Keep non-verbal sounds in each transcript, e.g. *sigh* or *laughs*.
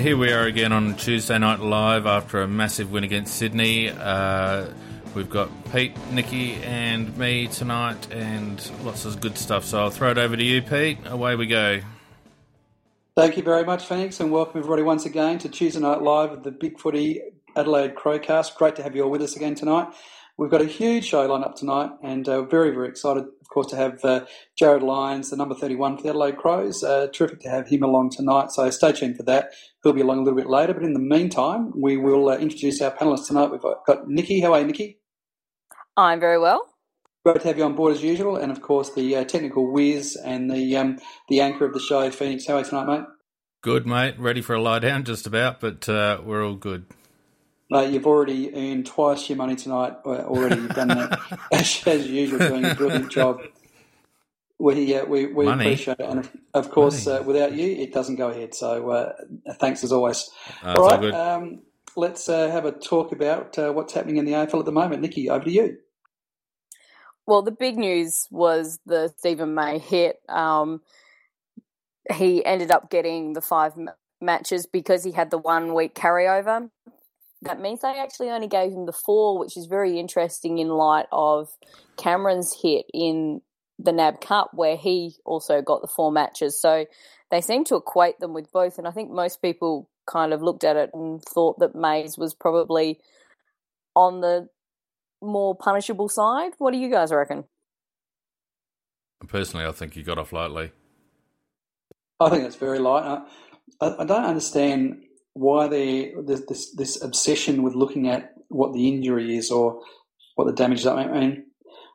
here we are again on Tuesday Night Live after a massive win against Sydney. Uh, we've got Pete, Nikki, and me tonight, and lots of good stuff. So I'll throw it over to you, Pete. Away we go. Thank you very much, Phoenix, and welcome everybody once again to Tuesday Night Live of the Big Footy Adelaide Crowcast. Great to have you all with us again tonight. We've got a huge show lined up tonight, and uh, we're very, very excited, course, to have uh, Jarryd Lyons, the number 31 for the Adelaide Crows. Uh, terrific to have him along tonight, so stay tuned for that. He'll be along a little bit later, but in the meantime, we will uh, introduce our panellists tonight. We've got Nikki. How are you, Nikki? I'm very well. Great to have you on board as usual, and of course, the uh, technical whiz and the um, the anchor of the show, Phoenix. How are you tonight, mate? Good, mate. Ready for a lie down, just about, but uh, we're all good. Uh, you've already earned twice your money tonight. Uh, already you've done that *laughs* as, as, usual, doing a brilliant job. We uh, we, we appreciate it, and of, of course, uh, without you, it doesn't go ahead. So uh, thanks as always. Uh, all right, um, let's have a talk about what's happening in the AFL at the moment. Nikki, over to you. Well, the big news was the Steven May hit. Um, he ended up getting the five matches because he had the one week carryover that means they actually only gave him the four, which is very interesting in light of Cameron's hit in the NAB Cup, where he also got the four matches. So they seem to equate them with both, and I think most people kind of looked at it and thought that Mays was probably on the more punishable side. What do you guys reckon? Personally, I think he got off lightly. I think it's very light. I, I don't understand why they this, this, this obsession with looking at what the injury is or what the damage is. I mean,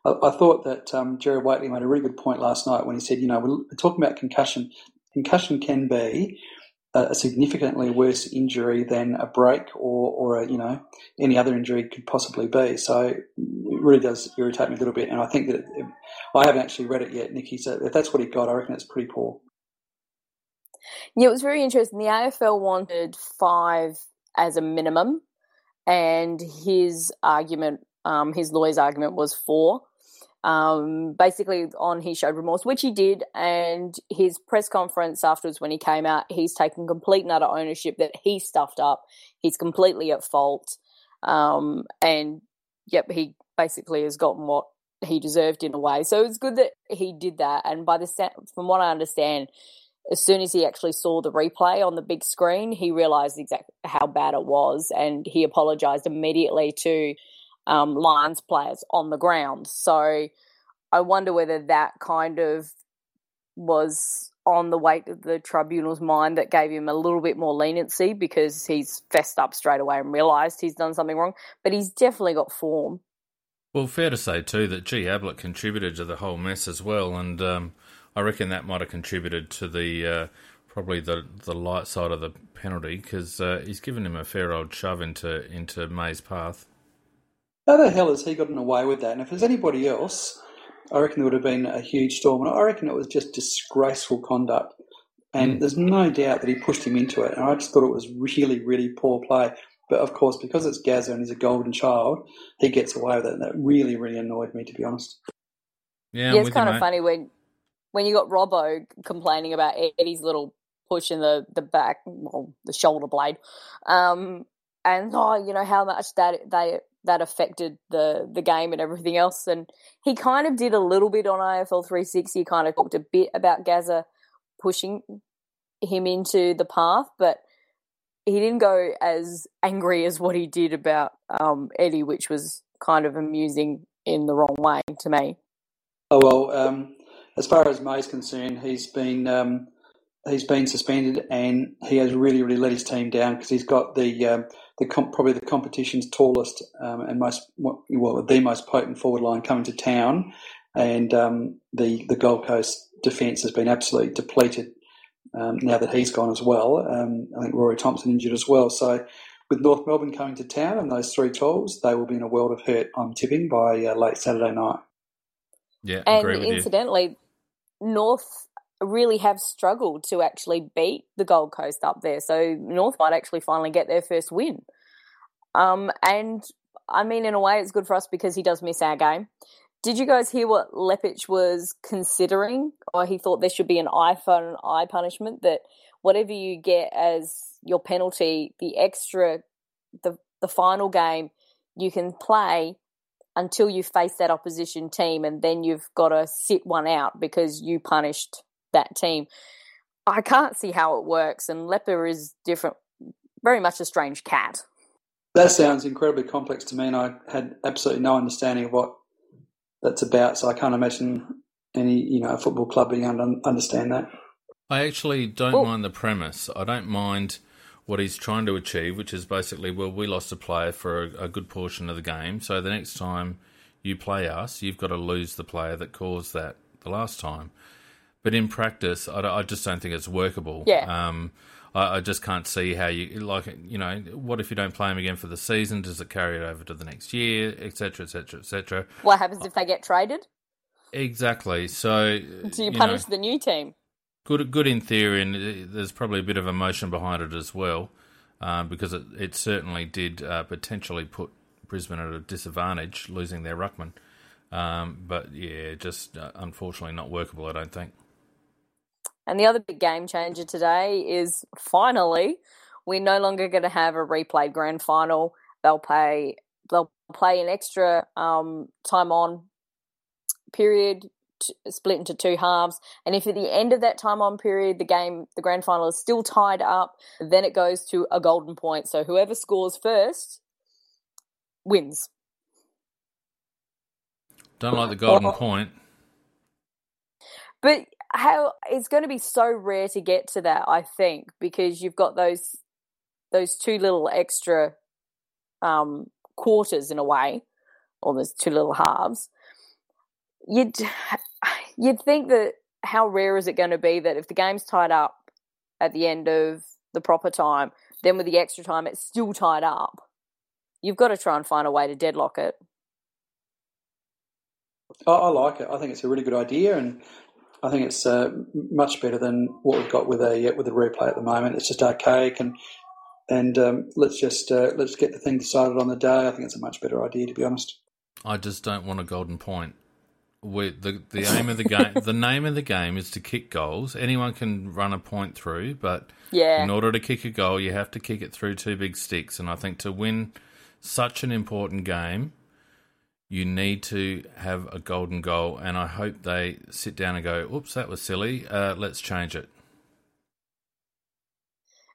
I, I thought that um, Gerard Whateley made a really good point last night when he said, you know, we're talking about concussion. Concussion can be a significantly worse injury than a break or, or a, you know any other injury could possibly be. So it really does irritate me a little bit. And I think that it, I haven't actually read it yet, Nikki. So if that's what he got, I reckon it's pretty poor. Yeah, it was very interesting. The AFL wanted five as a minimum, and his argument, um, his lawyer's argument was four. Um, basically, on he showed remorse, which he did, and his press conference afterwards, when he came out, he's taken complete and utter ownership that he stuffed up. He's completely at fault, um, and yep, he basically has gotten what he deserved in a way. So it's good that he did that. And by the from what I understand, as soon as he actually saw the replay on the big screen, he realized exactly how bad it was and he apologized immediately to um, Lions players on the ground. So I wonder whether that kind of was on the weight of the tribunal's mind that gave him a little bit more leniency because he's fessed up straight away and realised he's done something wrong. But he's definitely got form. Well, fair to say too that G Ablett contributed to the whole mess as well, and um, I reckon that might have contributed to the uh, probably the the light side of the penalty because uh, he's given him a fair old shove into into May's path. How the hell has he gotten away with that? And if there's anybody else, I reckon there would have been a huge storm. And I reckon it was just disgraceful conduct. And mm. there's no doubt that he pushed him into it. And I just thought it was really, really poor play. But of course, because it's Gazza and he's a golden child, he gets away with it. And that really, really annoyed me, to be honest. Yeah, yeah it's kind you, of funny when when you got Robbo complaining about Eddie's little push in the the back, well, the shoulder blade, um, and oh, you know how much that they that affected the the game and everything else. And he kind of did a little bit on AFL 360. He Kind of talked a bit about Gazza pushing him into the path, but he didn't go as angry as what he did about um, Eddie, which was kind of amusing in the wrong way to me. Oh well, um, as far as May's concerned, he's been um, he's been suspended and he has really really let his team down because he's got the um, the comp- probably the competition's tallest um, and most well the most potent forward line coming to town, and um, the the Gold Coast defence has been absolutely depleted um, now that he's gone as well. Um, I think Rory Thompson injured as well, so. With North Melbourne coming to town and those three tools, they will be in a world of hurt. I'm tipping by uh, late Saturday night. Yeah, and incidentally, North really have struggled to actually beat the Gold Coast up there. So North might actually finally get their first win. Um, and I mean, in a way, it's good for us because he does miss our game. Did you guys hear what Leppitsch was considering? Or he thought there should be an eye for an eye punishment that whatever you get as your penalty, the extra, the the final game, you can play until you face that opposition team, and then you've got to sit one out because you punished that team. I can't see how it works, and Leper is different, very much a strange cat. That sounds incredibly complex to me, and I had absolutely no understanding of what that's about. So I can't imagine any, you know, football club being able to understand that. I actually don't Well- mind the premise. I don't mind what he's trying to achieve, which is basically, well, we lost a player for a, a good portion of the game, so the next time you play us, you've got to lose the player that caused that the last time. But in practice, I, I just don't think it's workable. Yeah. Um, I, I just can't see how you like. You know, what if you don't play him again for the season? Does it carry it over to the next year, etc., etc., etc.? What happens if they get traded? Exactly. So Do you know, punish the new team? Good good in theory, and there's probably a bit of emotion behind it as well, uh, because it, it certainly did uh, potentially put Brisbane at a disadvantage losing their ruckman. Um, but yeah, just uh, unfortunately not workable. I don't think. And the other big game changer today is finally we're no longer going to have a replayed grand final. They'll play they'll play an extra um, time on period split into two halves and if at the end of that time on period the game the grand final is still tied up then it goes to a golden point so whoever scores first wins Don't like the golden point. But how it's going to be so rare to get to that, I think, because you've got those those two little extra um, quarters in a way, or those two little halves. You'd you'd think that how rare is it going to be that if the game's tied up at the end of the proper time, then with the extra time it's still tied up. You've got to try and find a way to deadlock it. I, I like it. I think it's a really good idea, and I think it's uh, much better than what we've got with a with a replay at the moment. It's just archaic, and and um, let's just uh, let's get the thing decided on the day. I think it's a much better idea, to be honest. I just don't want a golden point. We, the the aim of the game, the name of the game is to kick goals. Anyone can run a point through, but Yeah. in order to kick a goal, you have to kick it through two big sticks. And I think to win such an important game, you need to have a golden goal. And I hope they sit down and go, "Oops, that was silly. Uh, let's change it."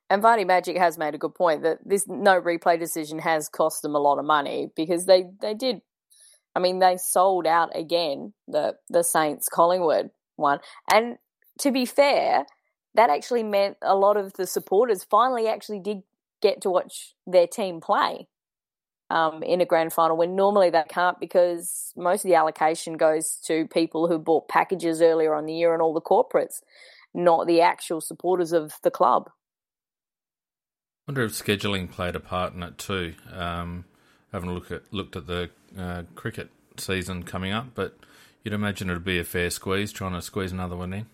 And Vardy Magic has made a good point that this no replay decision has cost them a lot of money because they, they did. I mean, they sold out again the the Saints Collingwood one, and to be fair, that actually meant a lot of the supporters finally actually did get to watch their team play um, in a grand final when normally they can't because most of the allocation goes to people who bought packages earlier on the year and all the corporates, not the actual supporters of the club. I wonder if scheduling played a part in it too. Um, haven't look at, looked at the uh, cricket season coming up, but you'd imagine it'd be a fair squeeze trying to squeeze another one in.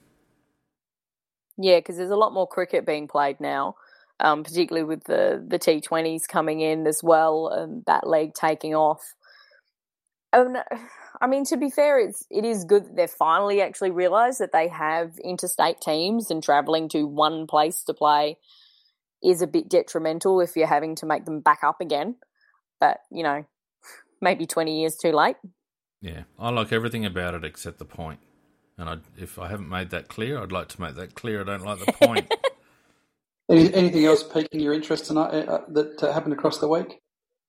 Yeah, because there's a lot more cricket being played now, um, particularly with the the T20s coming in as well, and that league taking off. Um, *sighs* I mean, to be fair, it's it is good that they've finally actually realised that they have interstate teams and travelling to one place to play is a bit detrimental if you're having to make them back up again. But you know, maybe twenty years too late. Yeah, I like everything about it except the point. And I, if I haven't made that clear, I'd like to make that clear. I don't like the point. *laughs* Any, anything else piquing your interest tonight uh, that uh, happened across the week?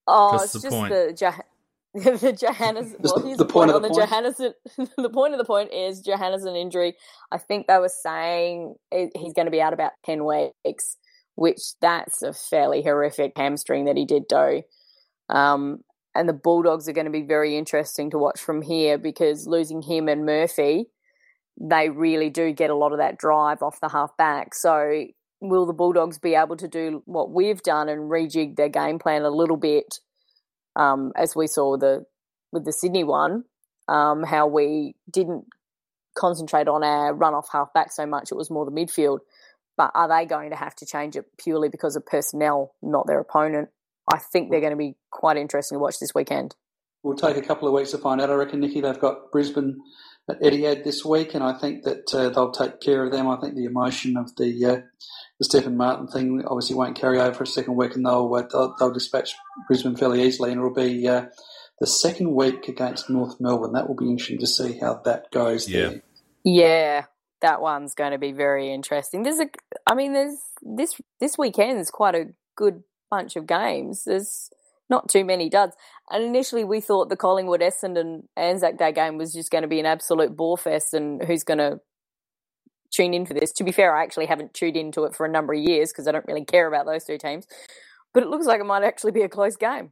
Oh, it's the just point? the Jah- *laughs* the Johannes. Well, the- here's the the, point point of on the the point? Johannes. *laughs* the point of the point is Johannes an injury. I think they were saying he's going to be out about ten weeks, which that's a fairly horrific hamstring that he did do. Um, and the Bulldogs are going to be very interesting to watch from here because losing him and Murphy, they really do get a lot of that drive off the half back. So will the Bulldogs be able to do what we've done and rejig their game plan a little bit, um, as we saw the with the Sydney one, um, how we didn't concentrate on our run off half back so much; it was more the midfield. But are they going to have to change it purely because of personnel, not their opponent? I think they're going to be quite interesting to watch this weekend. We'll take a couple of weeks to find out. I reckon, Nikki, they've got Brisbane at Etihad this week, and I think that uh, they'll take care of them. I think the emotion of the uh, the Stefan Martin thing obviously won't carry over for a second week, and they'll uh, they'll, they'll, dispatch Brisbane fairly easily, and it'll be uh, the second week against North Melbourne. That will be interesting to see how that goes. Yeah, there. yeah, that one's going to be very interesting. There's a, I mean, there's this this weekend is quite a good bunch of games. There's not too many duds. And initially, we thought the Collingwood Essendon Anzac Day game was just going to be an absolute bore fest, and who's going to tune in for this? To be fair, I actually haven't tuned into it for a number of years because I don't really care about those two teams. But it looks like it might actually be a close game.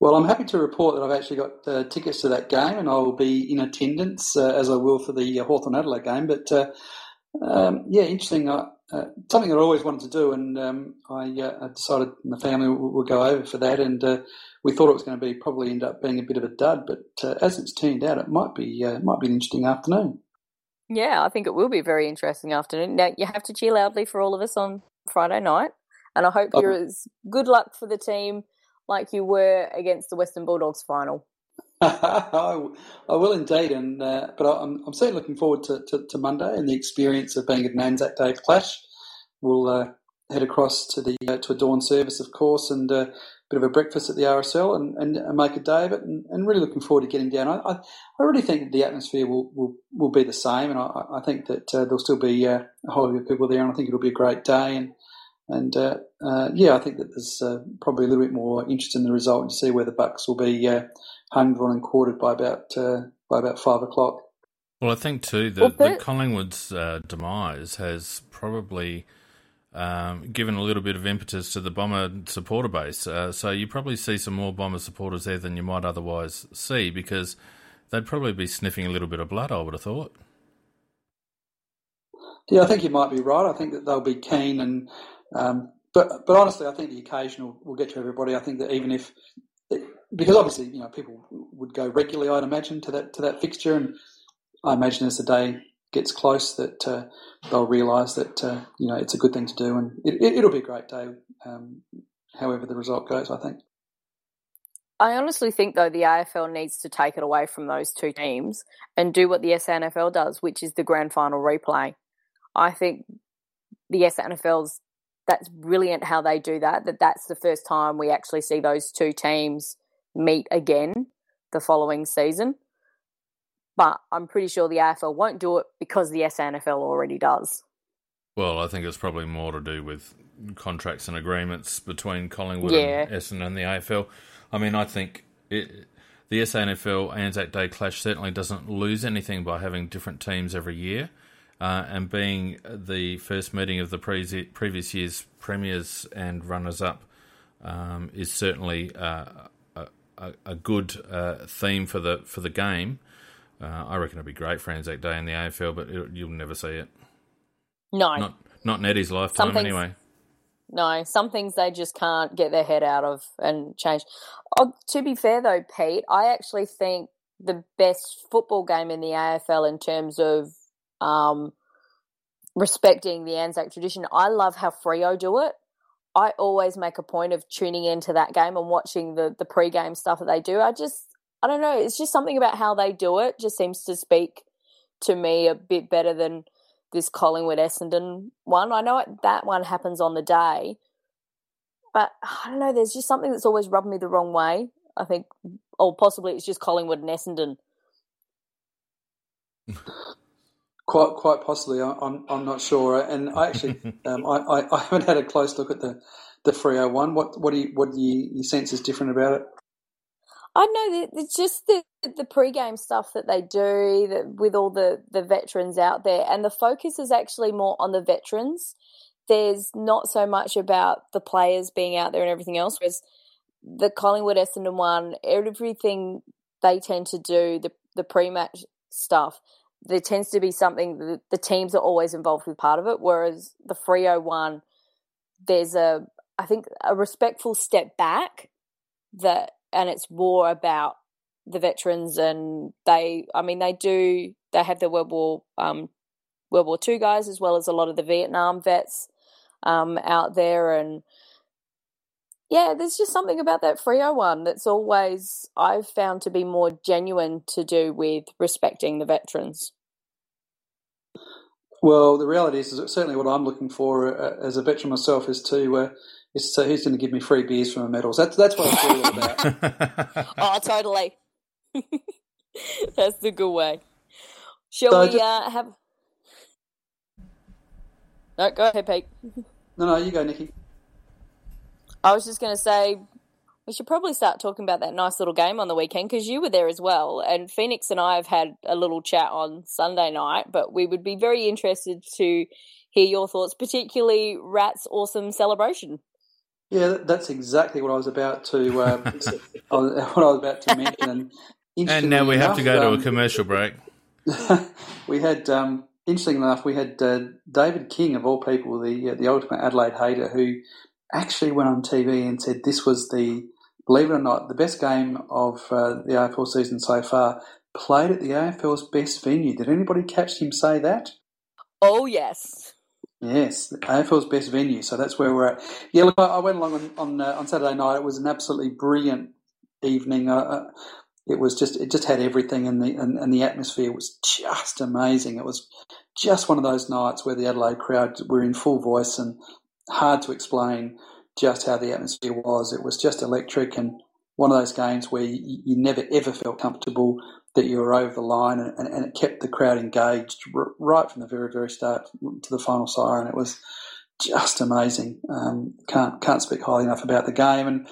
Well, I'm happy to report that I've actually got uh, tickets to that game, and I will be in attendance uh, as I will for the uh, Hawthorn Adelaide game. But uh, um, yeah, interesting. Uh, uh, something I always wanted to do, and um, I, uh, I, decided the family would, will, go over for that. And uh, we thought it was going to be probably end up being a bit of a dud, but uh, as it's turned out, it might be uh, might be an interesting afternoon. Yeah, I think it will be a very interesting afternoon. Now you have to cheer loudly for all of us on Friday night, and I hope you're as good luck for the team like you were against the Western Bulldogs final. *laughs* I, will indeed, and uh, but I'm, I'm certainly looking forward to, to, to, Monday and the experience of being at an Anzac Day clash. We'll uh, head across to the uh, to a dawn service, of course, and a uh, bit of a breakfast at the RSL, and, and, make a day of it. And, and, really looking forward to getting down. I, I, I really think the atmosphere will, will, will be the same, and I, I think that uh, there'll still be uh, a whole lot of people there, and I think it'll be a great day. And and yeah, I think that there's probably a little bit more interest in the result and to see where the Bucks will be hung, drawn, and quartered by about uh, by about five o'clock. Well, I think too that, that Collingwood's uh, demise has probably um, given a little bit of impetus to the Bomber supporter base. Uh, so you probably see some more Bomber supporters there than you might otherwise see because they'd probably be sniffing a little bit of blood. I would have thought. Yeah, I think you might be right. I think that they'll be keen and. Um, but, but honestly, I think the occasion will, will get to everybody. I think that even if because obviously you know people would go regularly, I'd imagine to that to that fixture, and I imagine as the day gets close that uh, they'll realise that uh, you know it's a good thing to do, and it, will it, be a great day, um, however the result goes. I think. I honestly think though the AFL needs to take it away from those two teams and do what the SANFL does, which is the grand final replay. I think the SANFL's that's brilliant how they do that. That that's the first time we actually see those two teams meet again the following season. But I'm pretty sure the AFL won't do it because the SANFL already does. Well, I think it's probably more to do with contracts and agreements between Collingwood yeah. and Essendon and the AFL. I mean, I think it, the SANFL Anzac Day clash certainly doesn't lose anything by having different teams every year. Uh, and being the first meeting of the pre- previous year's premiers and runners up um, is certainly uh, a, a good uh, theme for the for the game. Uh, I reckon it'd be great for Anzac Day in the AFL, but it, you'll never see it. No, not not in Eddie's lifetime anyway. No, some things they just can't get their head out of and change. Oh, to be fair though, Pete, I actually think the best football game in the AFL in terms of um, respecting the Anzac tradition. I love how Freo do it. I always make a point of tuning into that game and watching the the pre-game stuff that they do. I just I don't know, it's just something about how they do it just seems to speak to me a bit better than this Collingwood Essendon one. I know that one happens on the day, but I don't know. There's just something that's always rubbed me the wrong way. I think, or possibly it's just Collingwood and Essendon. *laughs* Quite, quite possibly. I'm, I'm not sure. And I actually, *laughs* um, I, I, I, haven't had a close look at the, the Freo one. What, what do you, what do you, you sense is different about it? I know it's just the the pre-game stuff that they do that with all the the veterans out there, and the focus is actually more on the veterans. There's not so much about the players being out there and everything else. Whereas the Collingwood Essendon one, everything they tend to do the the pre-match stuff there tends to be something that the teams are always involved with part of it, whereas the Freo one, there's a I think a respectful step back that and it's more about the veterans and they I mean they do they have the World War um, World War Two guys as well as a lot of the Vietnam vets um, out there and yeah, there's just something about that Freo one that's always I've found to be more genuine to do with respecting the veterans. Well, the reality is, is certainly what I'm looking for uh, as a veteran myself is to uh, is to say who's going to give me free beers from the medals. That's that's what it's all about. *laughs* oh, totally. *laughs* that's the good way. Shall So we just- uh, have? No, go ahead, Pete. no, no, you go, Nikki. I was just going to say we should probably start talking about that nice little game on the weekend because you were there as well. And Phoenix and I have had a little chat on Sunday night, but we would be very interested to hear your thoughts, particularly Rat's awesome celebration. Yeah, that's exactly what I was about to um, *laughs* I was- what I was about to mention. And, and now we have to go interestingly to a commercial break. um, *laughs* we had, um, interestingly enough, we had uh, David King of all people, the uh, the ultimate Adelaide hater, who actually went on TV and said this was the, believe it or not, the best game of uh, the AFL season so far. Played at the AFL's best venue. Did anybody catch him say that? Oh, yes. Yes, the AFL's best venue. So that's where we're at. Yeah, look, I, I went along on on, uh, on Saturday night. It was an absolutely brilliant evening. Uh, Uh, it was just it just had everything, and the and, and the atmosphere was just amazing. It was just one of those nights where the Adelaide crowd were in full voice and hard to explain just how the atmosphere was. It was just electric and one of those games where you, you never ever felt comfortable that you were over the line, and, and, and it kept the crowd engaged r- right from the very very start to the final siren. It was just amazing. Um, can't can't speak highly enough about the game, and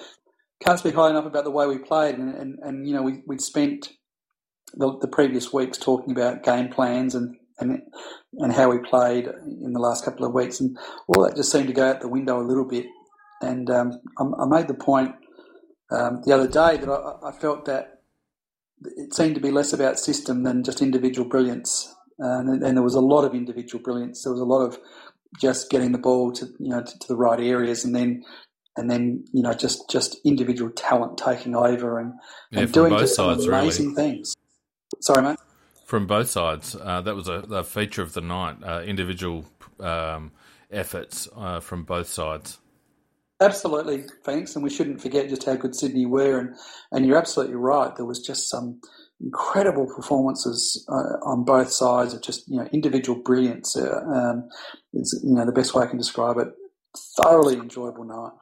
can't speak highly enough about the way we played. And, and, and you know, we we spent the, the previous weeks talking about game plans and, and and how we played in the last couple of weeks, and all that just seemed to go out the window a little bit. And um, I, I made the point um, the other day that I, I felt that it seemed to be less about system than just individual brilliance. And, and there was a lot of individual brilliance. There was a lot of just getting the ball to you know to, to the right areas, and then and then you know just just individual talent taking over and, Yeah, and doing just sides, amazing really. things. Sorry, mate. From both sides, uh, that was a, a feature of the night. Uh, individual um, efforts uh, from both sides. Absolutely, thanks. and we shouldn't forget just how good Sydney were. And, and you're absolutely right. There was just some incredible performances uh, on both sides of just you know individual brilliance. Uh, um, it's you know the best way I can describe it. Thoroughly enjoyable night.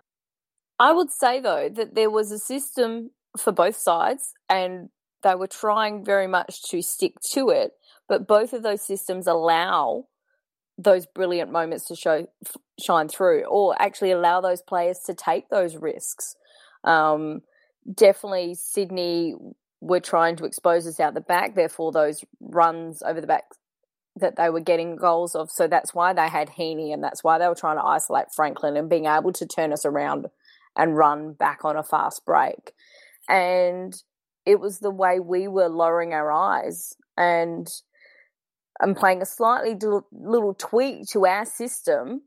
I would say though that there was a system for both sides, and they were trying very much to stick to it. But both of those systems allow those brilliant moments to show shine through, or actually allow those players to take those risks. Um, definitely, Sydney were trying to expose us out the back. Therefore, those runs over the back that they were getting goals of. So that's why they had Heeney, and that's why they were trying to isolate Franklin and being able to turn us around and run back on a fast break. And it was the way we were lowering our eyes and and playing a slightly little, tweak to our system,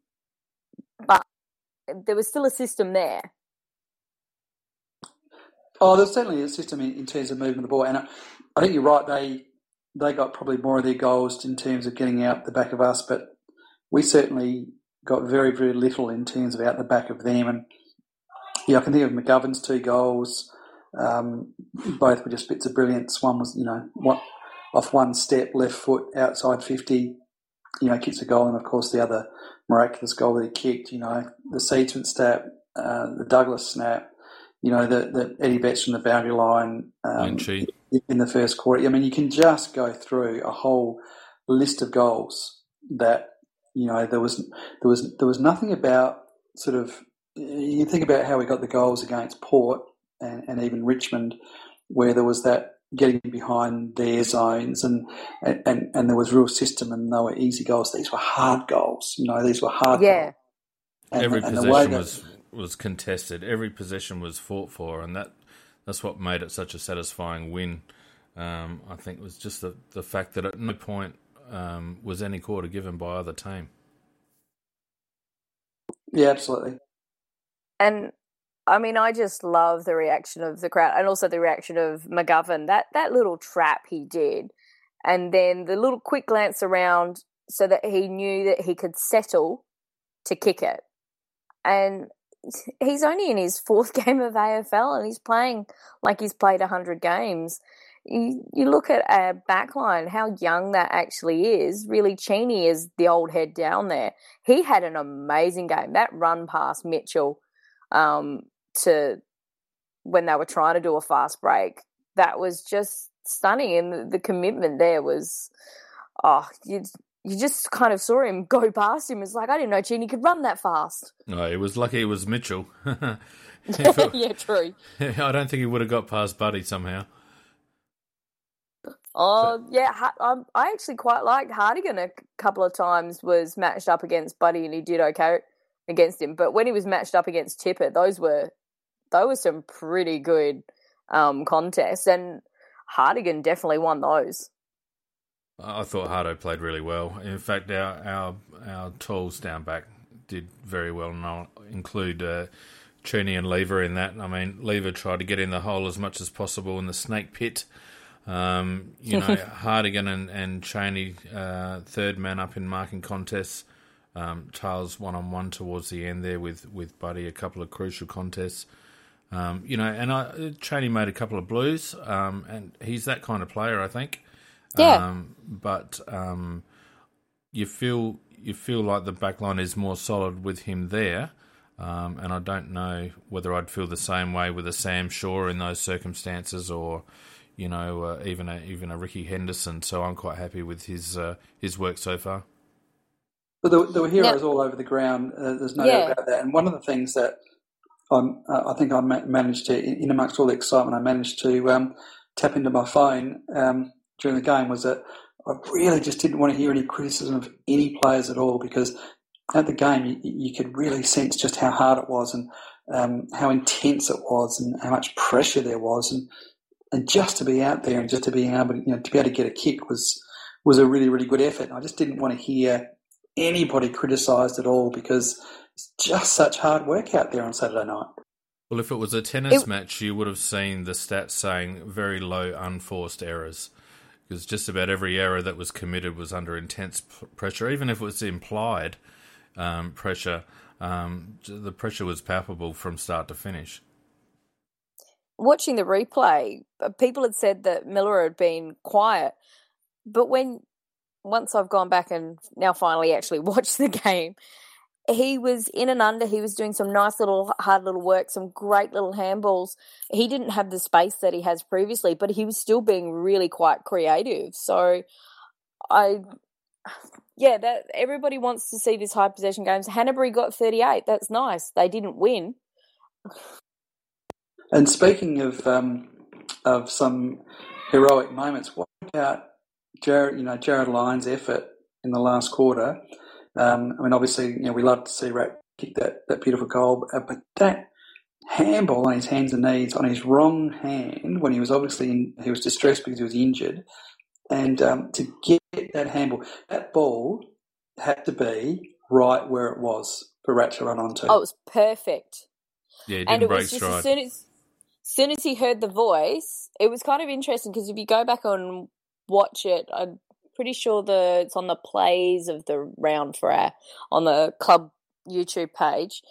but there was still a system there. Oh, there's certainly a system in, in terms of moving the ball, and I, I think you're right. They they got probably more of their goals in terms of getting out the back of us, but we certainly got very very little in terms of out the back of them. And yeah, I can think of McGovern's two goals. Um, both were just bits of brilliance. One was you know one, off one step, left foot outside fifty. You know, kicks a goal, and of course the other miraculous goal that he kicked. You know, the Seedsman snap, uh, the Douglas snap you know, the, the Eddie Betts from the boundary line um, in the first quarter. I mean, you can just go through a whole list of goals that you know there was there was there was nothing about sort of you think about how we got the goals against Port and, and even Richmond, where there was that getting behind their zones and, and and there was real system and they were easy goals. These were hard goals. You know, these were hard. Yeah. Goals. And, Every and the way possession that- was was contested. Every possession was fought for, and that that's what made it such a satisfying win. Um, I think was just the the fact that at no point um, was any quarter given by either team. yeah, absolutely. And I mean, I just love the reaction of the crowd and also the reaction of McGovern. That that little trap he did, and then the little quick glance around so that he knew that he could settle to kick it. And *laughs* he's only in his fourth *laughs* game of AFL and he's playing like he's played 100 games. You, you look at a backline, how young that actually is. Really, Cheney is the old head down there. He had an amazing game. That run past Mitchell um, to when they were trying to do a fast break, that was just stunning. And the, the commitment there was, oh, you you just kind of saw him *laughs* go past him. It's like I didn't know Cheney could run that fast. No, it was lucky it was Mitchell. *laughs* *laughs* yeah, true. I don't think he would have got past Buddy somehow. Oh yeah, I, um, I actually quite liked Hartigan a couple of times. Was matched up against Buddy and he did okay against him. But when he was matched up against Tippett, those were those were some pretty good um, contests, and Hartigan definitely won those. I thought Hardo played really well. In fact, our our our tools down back did very well, and I'll include uh, Cheney and Lever in that. I mean, Lever tried to get in the hole as much as possible in the snake pit. Um, you know, *laughs* Hartigan and, and Cheney, uh, third man up in marking contests. Um, one on one towards the end there with, with Buddy, a couple of crucial contests. Um, you know, and I, Cheney made a couple of blues, um, and he's that kind of player, I think. Yeah. Um, but um, you feel you feel like the back line is more solid with him there. Um, and I don't know whether I'd feel the same way with a Sam Shaw in those circumstances, or you know, uh, even a even a Ricky Henderson. So I'm quite happy with his uh, his work so far. But there, there were heroes all over the ground. Uh, there's no yeah. doubt about that. And one of the things that I'm, I think I managed to, in amongst all the excitement, I managed to um, tap into my phone um, during the game was that I really just didn't want to hear any criticism of any players at all because at the game you, you could really sense just how hard it was and um, how intense it was and how much pressure there was and and just to be out there and just to be able to, you know, to be able to get a kick was was a really really good effort. And I just didn't want to hear anybody criticised at all because it's just such hard work out there on Saturday night. Well, if it was a tennis it, match, you would have seen the stats saying very low unforced errors because just about every error that was committed was under intense pressure, even if it was implied um, pressure. Um, the pressure was palpable from start to finish. Watching the replay, uh, people had said that Miller had been quiet, but when once I've gone back and now finally actually *laughs* watched the game, he was in and under. He was doing some nice little hard little work, some great little handballs. He didn't have the space that he has previously, but he was still being really quite creative. So I yeah, that everybody wants to see this high possession games. Hannebery got 38. That's nice. They didn't win. And speaking of um, of some heroic moments, what about Jarryd, you know, Jarryd Lyons' effort in the last quarter? Um, I mean, obviously, you know, we love to see Rat kick that, that beautiful goal, uh, but that handball on his hands and knees on his wrong hand when he was obviously in, he was distressed because he was injured, and um, to get that handball, that ball had to be right where it was for Rat to run onto. Oh, it was perfect. Yeah, it and it was just as soon as, as soon as he heard the voice, it was kind of interesting because if you go back and watch it, I'm pretty sure the it's on the plays of the round for our on the club YouTube page.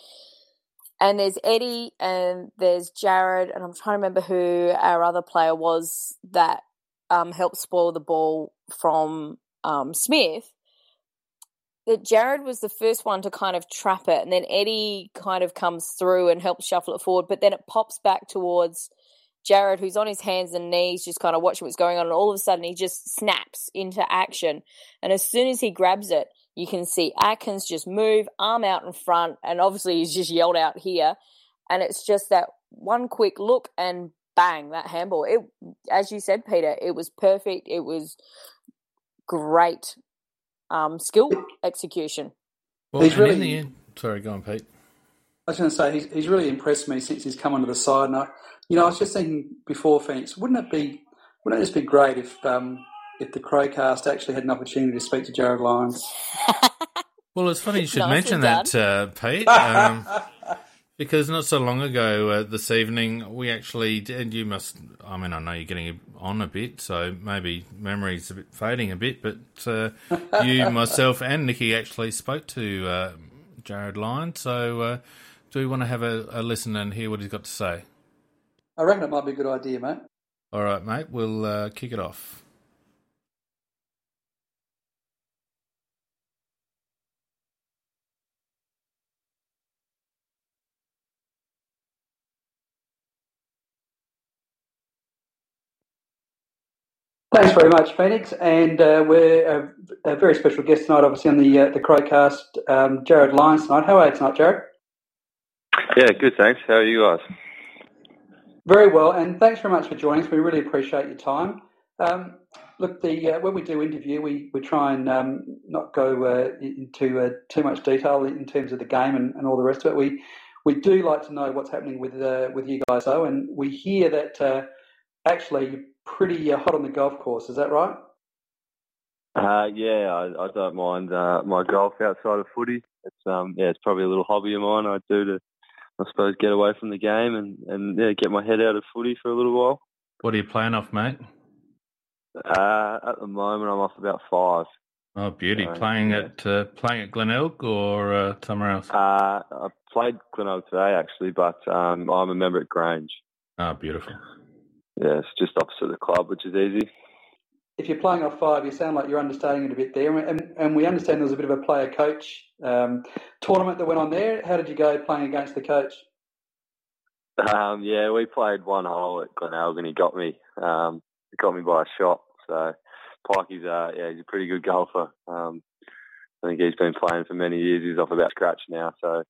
And there's Eddie and there's Jarryd and I'm trying to remember who our other player was that um, helped spoil the ball from um, Smith. That Jarryd was the first one to kind of trap it, and then Eddie kind of comes through and helps shuffle it forward, but then it pops back towards Jarryd, who's on his hands and knees, just kind of watching what's going on, and all of a sudden he just snaps into action. And as soon as he grabs it, you can see Atkins just move, arm out in front, and obviously he's just yelled out here. And it's just that one quick look and bang, that handball. It, as you said, Peter, it was perfect. It was great um, skill execution. Well, he's really, in the end, sorry, go on, Pete. I was going to say he's, he's really impressed me since he's come onto the side, and I, you know, I was just thinking before Phoenix, wouldn't it be, wouldn't it just be great if um, if the Crowcast actually had an opportunity to speak to Jarryd Lyons? *laughs* well, it's funny you should mention that, uh, Pete. *laughs* Um, because not so long ago uh, this evening, we actually did. You must, I mean, I know you're getting on a bit, so maybe memory's a bit fading a bit, but uh, you, *laughs* myself, and Nikki actually spoke to uh, Jarryd Lyons. So uh, do we want to have a, a listen and hear what he's got to say? I reckon it might be a good idea, mate. All right, mate. We'll uh, kick it off. Thanks very much, Phoenix. And uh, we're a, a, very special guest tonight, obviously, on the uh, the Crowcast, um, Jarryd Lyons tonight. How are you tonight, Jarryd? Yeah, good, thanks. How are you guys? Very well, and thanks very much for joining us. We really appreciate your time. Um, look, the uh, when we do interview, we, we try and um, not go uh, into uh, too much detail in terms of the game and, and, all the rest of it. We we do like to know what's happening with uh, with you guys, though, and we hear that uh, actually you're pretty uh, hot on the golf course. Is that right? Yeah, I, I don't mind my golf outside of footy. It's um, yeah, it's probably a little hobby of mine. I do to, I suppose, get away from the game and and yeah, get my head out of footy for a little while. What are you playing off, mate? Uh, at the moment, I'm off about five. Oh, beauty! So, playing yeah. at uh, playing at Glenelg or uh, somewhere else? Uh, I played Glenelg today actually, but um, I'm a member at Grange. Oh, beautiful yeah, it's just opposite the club, which is easy. If you're playing off five, you sound like you're understanding it a bit there, and, and we understand there was a bit of a player coach um, tournament that went on there. How did you go playing against the coach? Um, yeah, we played one hole at Glenelg, and he got me. Um, he got me by a shot. So Pikey's, uh, yeah, he's a pretty good golfer. Um, I think he's been playing for many years. He's off about scratch now, so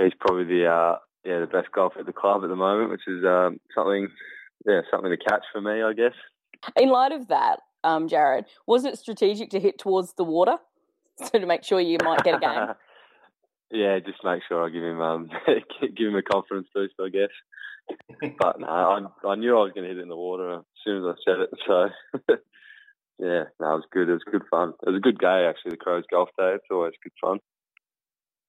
he's probably the uh, yeah the best golfer at the club at the moment, which is um, something yeah, something to catch for me, I guess. In light of that, um, Jarryd, was it strategic to hit towards the water *laughs* so to make sure you might get a game? *laughs* yeah, just make sure I give him um, *laughs* give him a confidence boost, I guess. but no, I, I knew I was going to hit it in the water as soon as I said it. So yeah, no, it was good. It was good fun. It was a good day actually. The Crows Golf Day. It's always good fun.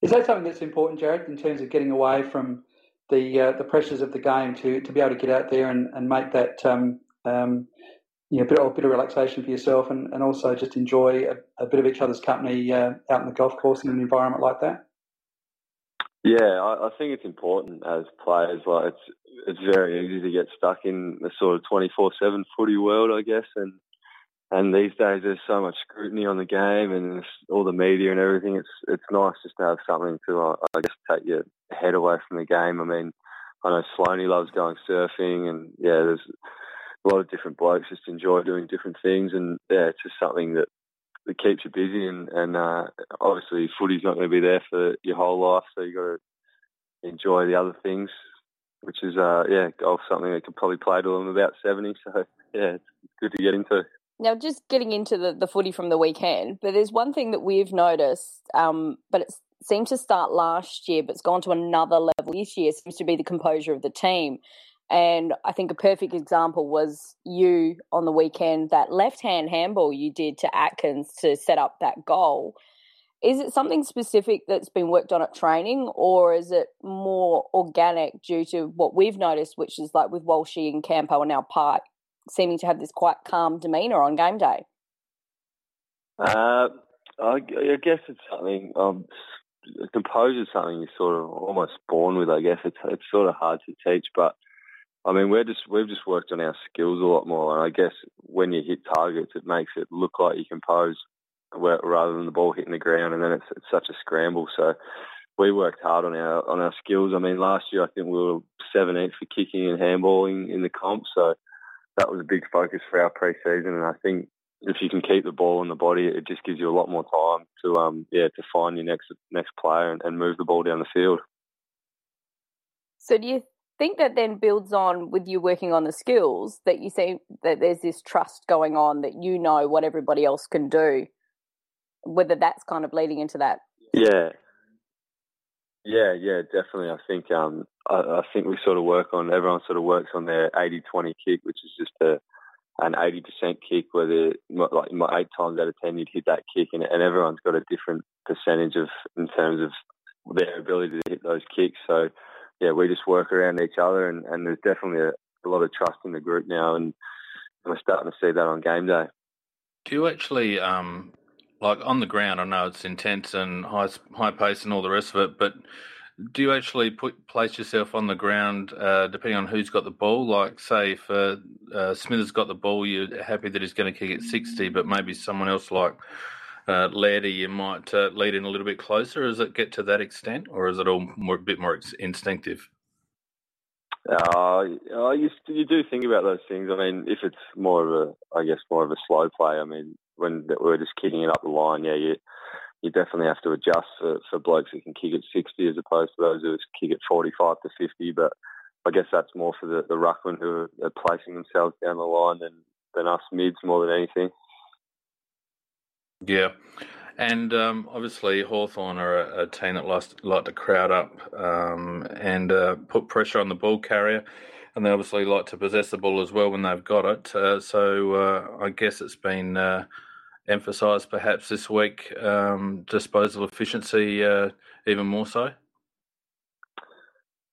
Is that something that's important, Jarryd, in terms of getting away from the uh, the pressures of the game to to be able to get out there and, and make that um, um, you know, a bit, a bit of relaxation for yourself and, and also just enjoy a, a bit of each other's company uh, out in the golf course in an environment like that. Yeah, I, I think it's important as players. Like it's it's very easy to get stuck in the sort of twenty four seven footy world, I guess, and and these days there's so much scrutiny on the game and all the media and everything. It's it's nice just to have something to uh, I guess take your head away from the game. I mean, I know Sloaney loves going surfing, and yeah, there's a lot of different blokes just enjoy doing different things, and yeah, it's just something that that keeps you busy. And and uh, obviously, footy's not going to be there for your whole life, so you got to enjoy the other things. Which is, uh, yeah, golf something that could probably play to them about 70. So, *laughs* yeah, it's good to get into. Now, just getting into the, the footy from the weekend, but there's one thing that we've noticed, um, but it seemed to start last year, but it's gone to another level this year, seems to be the composure of the team. And I think a perfect example was you on the weekend, that left hand handball you did to Atkins to set up that goal. Is it something specific that's been worked on at training, or is it more organic due to what we've noticed, which is like with Walshy and Campo and now Pyke? seeming to have this quite calm demeanour on game day? Uh, I, I, guess it's something. Um, composure is something you're sort of almost born with. I guess it's it's sort of hard to teach, but I mean we're just we've just worked on our skills a lot more, and I guess when you hit targets, it makes it look like you compose rather than the ball hitting the ground, and then it's, it's such a scramble. So we worked hard on our on our skills. I mean, last year I think we were 17th for kicking and handballing in the comp, so that was a big focus for our pre-season, and I think if you can keep the ball in the body, it just gives you a lot more time to um yeah to find your next next player and, and move the ball down the field. So do you think that then builds on with you working on the skills that you see that there's this trust going on that you know what everybody else can do, whether that's kind of leading into that. Yeah, yeah, yeah, definitely. I think um, I, I, think we sort of work on everyone sort of works on their 80-20 kick, which is just a an 80% kick where they like eight times out of ten you'd hit that kick, and, and everyone's got a different percentage of in terms of their ability to hit those kicks. So yeah, we just work around each other, and, and there's definitely a, a lot of trust in the group now, and we're starting to see that on game day. Do you actually um, like on the ground, I know it's intense and high high pace and all the rest of it, but do you actually put place yourself on the ground uh, depending on who's got the ball? Like, say, if uh, uh, Smithers got the ball, you're happy that he's going to kick it 60, but maybe someone else like uh, you might uh, lead in a little bit closer. Does it get to that extent, or is it all more, a bit more instinctive? Uh, you, you do think about those things. I mean, if it's more of a, I guess, more of a slow play. I mean, when we're just kicking it up the line, yeah, you you definitely have to adjust for, for blokes who can kick at 60 as opposed to those who kick at 45 to 50. But I guess that's more for the, the ruckman who are placing themselves down the line than, than us mids more than anything. Yeah. And um, obviously, Hawthorn are a, a, team that likes like to crowd up um, and uh, put pressure on the ball carrier. And they obviously like to possess the ball as well when they've got it. Uh, so uh, I guess it's been uh, emphasised perhaps this week um, disposal efficiency uh, even more so.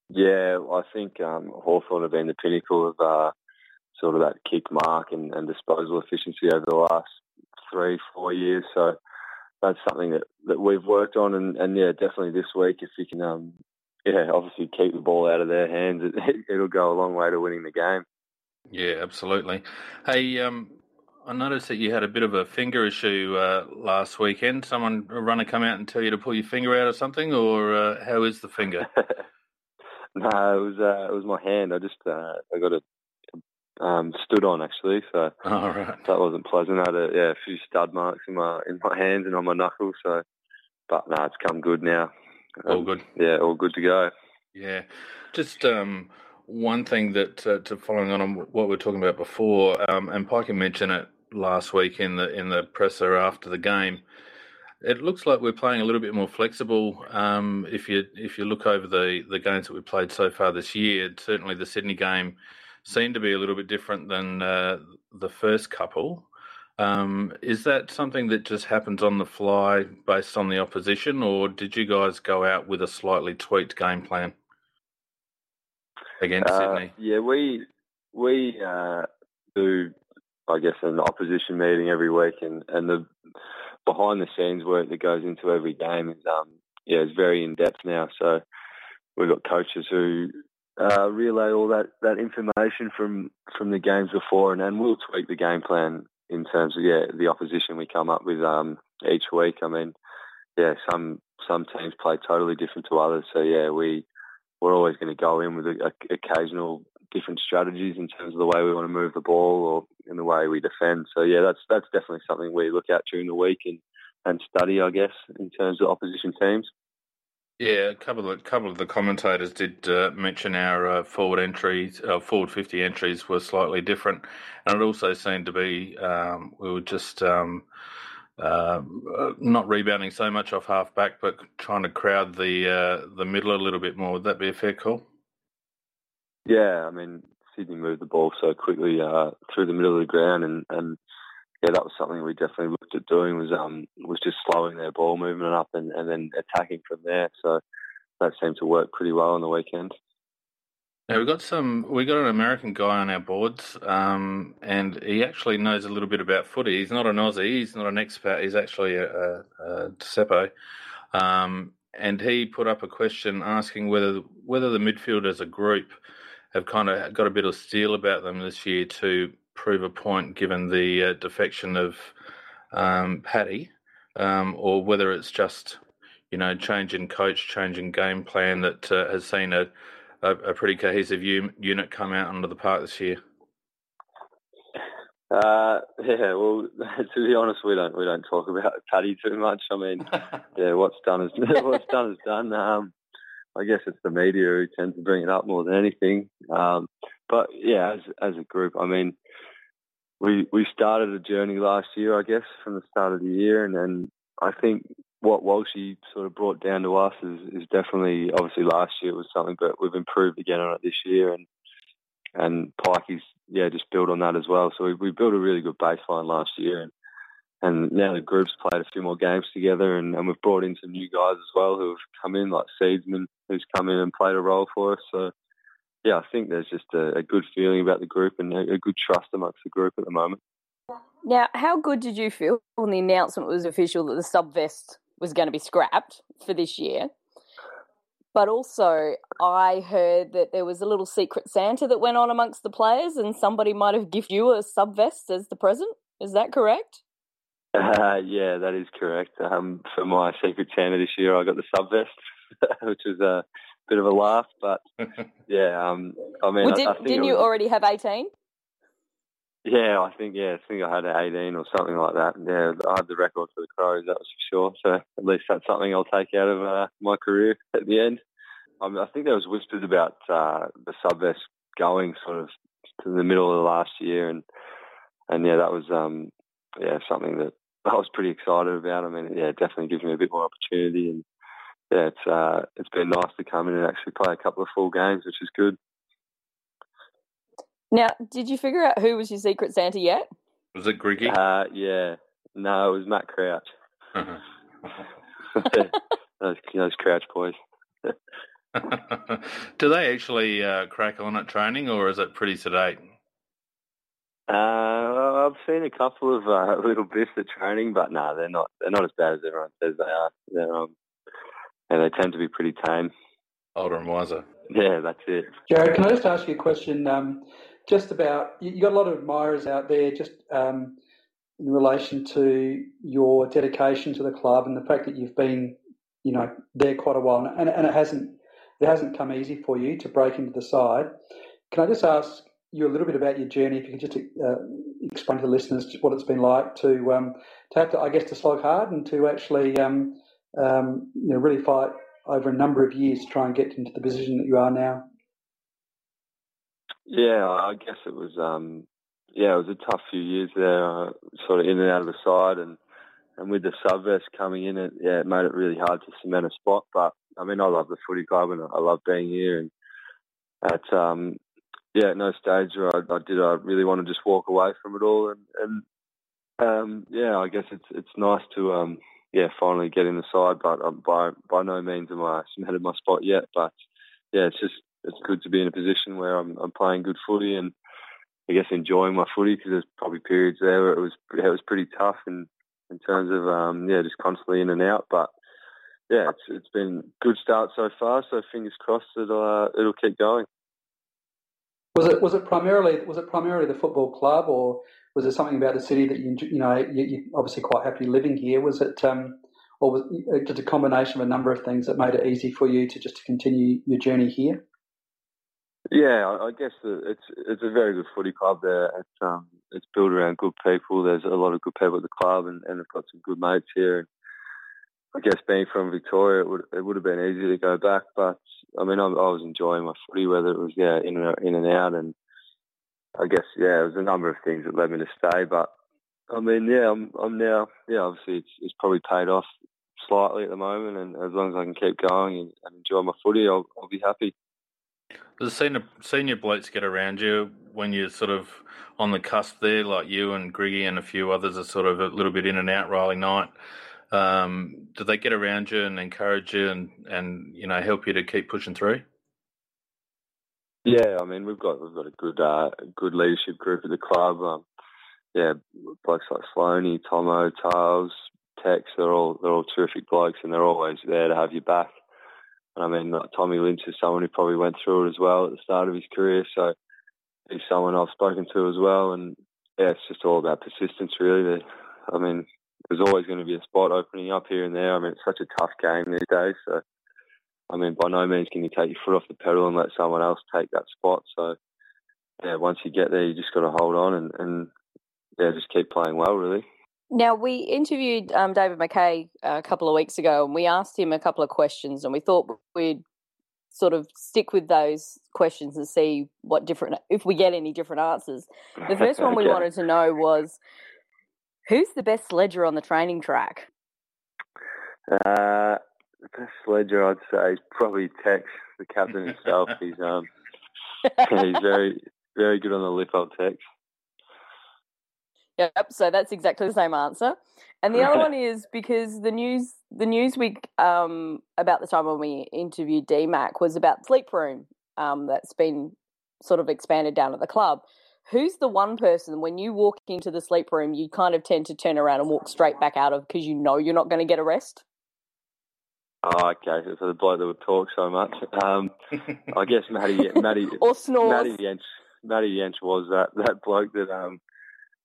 Yeah, I think um, Hawthorn have been the pinnacle of uh, sort of that kick mark and, and disposal efficiency over the last three, four years. So that's something that, that we've worked on, and, and yeah, definitely this week if you can, um, yeah, obviously keep the ball out of their hands, *laughs* it, it'll go a long way to winning the game. Yeah, absolutely. Hey, um, I noticed that you had a bit of a finger issue uh, last weekend. Someone a runner come out and tell you to pull your finger out or something, or uh, how is the finger? *laughs* no, it was uh, it was my hand. I just uh, I got a um, stood on actually. So oh, right. that wasn't pleasant. I had a, yeah, a few stud marks in my in my hands and on my knuckles. So, but no, it's come good now. Um, all good. Yeah, all good to go. Yeah, just um, one thing that uh, to following on on what we were talking about before, um, and Pikey mentioned it last week in the in the presser after the game. It looks like we're playing a little bit more flexible. Um, if you if you look over the the games that we played so far this year, certainly the Sydney game seem to be a little bit different than uh, the first couple. Um, is that something that just happens on the fly based on the opposition, or did you guys go out with a slightly tweaked game plan against uh, Sydney? Yeah, we we uh, do, I guess, an opposition meeting every week, and, and the behind the scenes work that goes into every game is um yeah, it's very in depth now. So we've got coaches who uh, relay all that, that information from, from the games before, and, and we'll tweak the game plan in terms of yeah the opposition we come up with um, each week. I mean, yeah, some some teams play totally different to others, so yeah, we we're always going to go in with a, a, occasional different strategies in terms of the way we want to move the ball or in the way we defend. So yeah, that's that's definitely something we look at during the week and and study, I guess, in terms of opposition teams. Yeah, a couple of couple of the commentators did uh, mention our uh, forward entries, uh, forward fifty entries were slightly different, and it also seemed to be um, we were just um, um uh, not rebounding so much off half back, but trying to crowd the uh, the middle a little bit more. Would that be a fair call? Yeah, I mean Sydney moved the ball so quickly uh, through the middle of the ground, and, and yeah, that was something we definitely looked at doing was um was just slowing their ball movement up and, and then attacking from there. So that seemed to work pretty well on the weekend. Now we got some. We got an American guy on our boards, um, and he actually knows a little bit about footy. He's not an Aussie. He's not an expat. He's actually a, a, a Seppo. Um, and he put up a question asking whether whether the midfielders, a group have kind of got a bit of steel about them this year to prove a point given the uh, defection of um, Paddy, um, or whether it's just you know change in coach, change in game plan that uh, has seen a, a, a pretty cohesive u- unit come out onto the park this year. Uh, *laughs* yeah, well, *laughs* to be honest, we don't we don't talk about *laughs* Paddy too much. I mean, yeah, what's done is what's done is done. Um, I guess it's the media who tend to bring it up more than anything. Um, but yeah, as as a group, I mean, we we started a journey last year, I guess, from the start of the year, and then I think what Walshy sort of brought down to us is, is definitely obviously last year was something, but we've improved again on it this year, and and Pikey's yeah just built on that as well. So we, we built a really good baseline last year, and and now the group's played a few more games together, and, and we've brought in some new guys as well who have come in, like Seedsman, who's come in and played a role for us. So yeah, I think there's just a, a good feeling about the group and a, a, good trust amongst the group at the moment. Now, how good did you feel when the announcement was official that the sub vest was going to be scrapped for this year? But also, I heard that there was a little secret Santa that went on amongst the players, and somebody might have given you a sub vest as the present. Is that correct? Uh, *laughs* yeah, that is correct. Um, for my secret Santa this year, I got the sub vest, *laughs* which was a bit of a laugh. But *laughs* yeah, um, I mean, well, did, I, I think didn't was, you already have eighteen? Yeah, I think yeah, I think I had an 18 or something like that. Yeah, I had the record for the Crows, that was for sure. So at least that's something I'll take out of uh, my career at the end. I, mean, I think there was whispers about uh, the subvest going sort of to the middle of the last year, and and yeah, that was um yeah something that I was pretty excited about. I mean, yeah, it definitely gives me a bit more opportunity, and yeah, it's uh it's been nice to come in and actually play a couple of full games, which is good. Now, did you figure out who was your secret Santa yet? Was it Griggy? Uh, yeah. No, it was Matt Crouch. *laughs* those, those Crouch boys. *laughs* Do they actually uh, crack on at training, or is it pretty sedate? Uh, I've seen a couple of uh, *laughs* little bits at training, but no, they're not. They're not as bad as everyone says they are. They're, um, and they tend to be pretty tame. Older and wiser. Yeah, that's it. Jarryd, can I just ask you a question? Um, just about you got a lot of admirers out there, just um, in relation to your dedication to the club and the fact that you've been, you know, there quite a while, and, and it hasn't it hasn't come easy for you to break into the side. Can I just ask you a little bit about your journey? If you could just uh, explain to the listeners what it's been like to um, to have to, I guess, to slog hard and to actually, um, um, you know, really fight over a number of years to try and get into the position that you are now. Yeah, I guess it was. Um, yeah, it was a tough few years there, uh, sort of in and out of the side, and and with the subvest coming in, it yeah, it made it really hard to cement a spot. But I mean, I love the footy club and I love being here. And at um, yeah, at no stage where I, I did, I really want to just walk away from it all. And and um, yeah, I guess it's it's nice to um, yeah, finally get in the side. But um, by by no means am I cemented my spot yet. But yeah, it's just it's good to be in a position where I'm, I'm playing good footy and I guess enjoying my footy because there's probably periods there where it was it was pretty tough in in terms of um, yeah just constantly in and out. But yeah, it's it's been good start so far. So fingers crossed that uh, it'll keep going. Was it was it primarily was it primarily the football club or was there something about the city that you you know you, are obviously quite happy living here? Was it um, or was it just a combination of a number of things that made it easy for you to just to continue your journey here? Yeah, I guess it's it's a very good footy club there. It's um it's built around good people. There's a lot of good people at the club, and, and they've got some good mates here. I guess being from Victoria, it would it would have been easy to go back, but I mean, I, I was enjoying my footy, whether it was yeah in and in and out, and I guess yeah, it was a number of things that led me to stay. But I mean, yeah, I'm I'm now yeah, obviously it's it's probably paid off slightly at the moment, and as long as I can keep going and, and enjoy my footy, I'll I'll be happy. Does senior senior blokes get around you when you're sort of on the cusp there, like you and Griggy and a few others are sort of a little bit in and out, Riley Knight? Um, do they get around you and encourage you and, and you know help you to keep pushing through? Yeah, I mean we've got we've got a good uh, good leadership group at the club. Um, yeah, blokes like Sloaney, Tomo, Charles, Tex, they're all they're all terrific blokes and they're always there to have you back. And I mean, like Tommy Lynch is someone who probably went through it as well at the start of his career, so he's someone I've spoken to as well. And yeah, it's just all about persistence, really. I mean, there's always going to be a spot opening up here and there. I mean, it's such a tough game these days. So, I mean, by no means can you take your foot off the pedal and let someone else take that spot. So, yeah, once you get there, you just got to hold on and, and yeah, just keep playing well, really. Now, we interviewed um, David McKay a couple of weeks ago and we asked him a couple of questions and we thought we'd sort of stick with those questions and see what different, if we get any different answers. The first one we *laughs* wanted to know was who's the best sledger on the training track? Uh, sledger, I'd say, is probably Tex, the captain himself. *laughs* he's um, he's very, very good on the lip, old Tex. Yep. So that's exactly the same answer. And the other one is because the news, the news week um, about the time when we interviewed DMAC was about sleep room um, that's been sort of expanded down at the club. Who's the one person when you walk into the sleep room, you kind of tend to turn around and walk straight back out of because you know you're not going to get a rest? Oh, okay. So the bloke that would talk so much. Um, *laughs* I guess Matty, Matty, *laughs* or snores. Matty Jaensch, Matty Jaensch was that that bloke that um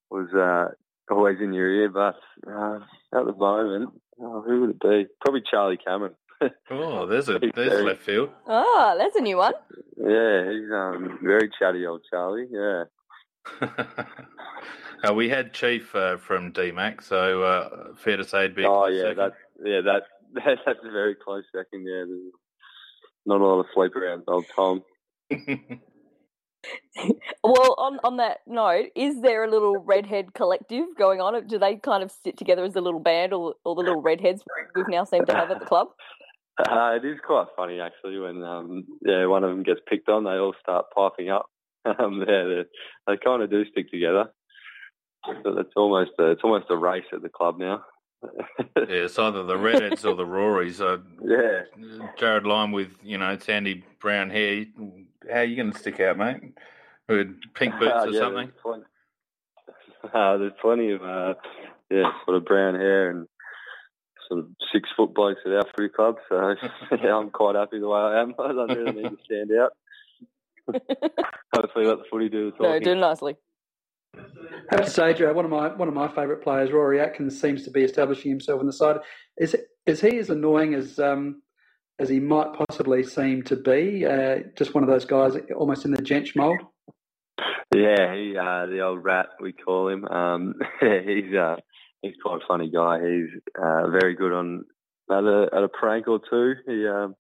was uh, always in your ear. But uh, at the moment, oh, who would it be? Probably Charlie Cameron. *laughs* oh, there's a there's very- left field. Oh, that's a new one. Yeah, he's um very chatty old Charlie. Yeah. uh, we had Chief uh, from DMAC, so uh, fair to say it'd be. Oh yeah, second. that's yeah that, that that's a very close second. Yeah, there's not a lot of sleep around old Tom. *laughs* Well, on on that note, is there a little redhead collective going on? Do they kind of sit together as a little band, or all the little redheads we've now seemed to have at the club? Uh, it is quite funny actually when um yeah one of them gets picked on, they all start piping up. *laughs* Um, yeah, they, they kind of do stick together. So it's almost a, it's almost a race at the club now. Yeah, it's either the redheads or the Rorys. Uh, *laughs* yeah, Jarryd Lyons with you know sandy brown hair. How are you going to stick out, mate? With pink *laughs* boots Uh, or yeah, something? There's plenty, uh, *laughs* there's plenty of uh, yeah, sort of brown hair and sort of six foot blokes at our footy club. So yeah, I'm quite happy the way I am. I don't really need to stand out. Hopefully, let the footy do the No, talking. do nicely. I have to say, Joe, one of my one of my favourite players, Rory Atkins, seems to be establishing himself on the side. Is is he as annoying as um, as he might possibly seem to be? Uh, just one of those guys, almost in the Jaensch mould. Yeah, he uh, the old rat we call him. Um, *laughs* he's uh, he's quite a funny guy. He's uh, very good on at a at a prank or two. He um,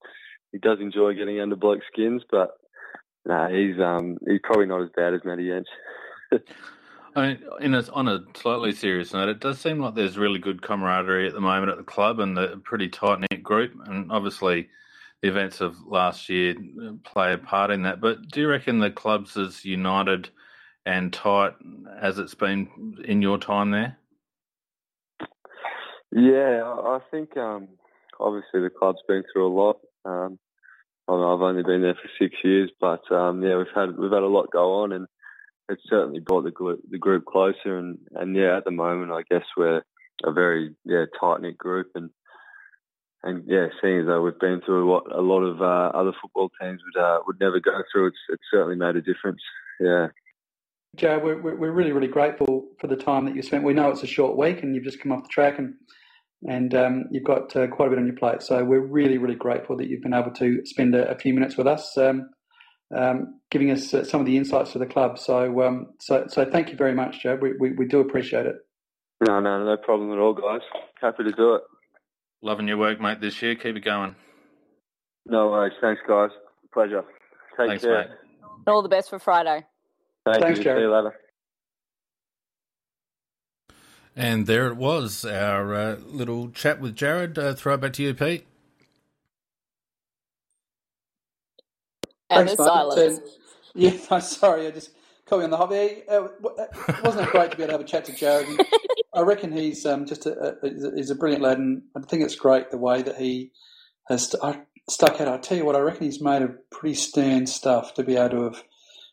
he does enjoy getting under bloke skins, but no, he's um he's probably not as bad as Matty Jaensch. *laughs* I mean, in a, on a slightly serious note, it does seem like there's really good camaraderie at the moment at the club and a pretty tight knit group. And obviously, the events of last year play a part in that. But do you reckon the club's as united and tight as it's been in your time there? Yeah, I think um, obviously the club's been through a lot. Um, I've only been there for six years, but um, yeah, we've had we've had a lot go on, and it's certainly brought the group, the group closer. And, and yeah, at the moment, I guess we're a very yeah tight knit group, and and yeah, seeing as though we've been through what a lot of uh, other football teams would uh, would never go through, it's it's certainly made a difference. Yeah. Joe, we're, we're we're really, really grateful for the time that you spent. We know it's a short week and you've just come off the track and and um, you've got uh, quite a bit on your plate. So we're really, really grateful that you've been able to spend a, a few minutes with us, um, um, giving us uh, some of the insights to the club. So, um, so, so thank you very much, Joe. We, we, we do appreciate it. No, no, no problem at all, guys. Happy to do it. Loving your work, mate, this year. Keep it going. No worries. Thanks, guys. Pleasure. Take Thanks, care. mate. All the best for Friday. Thank Thanks, you. Jarryd. See you later. And there it was, our uh, little chat with Jarryd. Uh, throw it back to you, Pete. And Thanks, the mate. silence. Um, *laughs* yeah, I'm sorry, I just caught me on the hobby. Yeah, uh, uh, wasn't it great to be able to have a chat to Jarryd? And I reckon he's um, just a, a, he's a- brilliant lad, and I think it's great the way that he has st- I, stuck out. I tell you what, I reckon he's made of pretty stern stuff to be able to have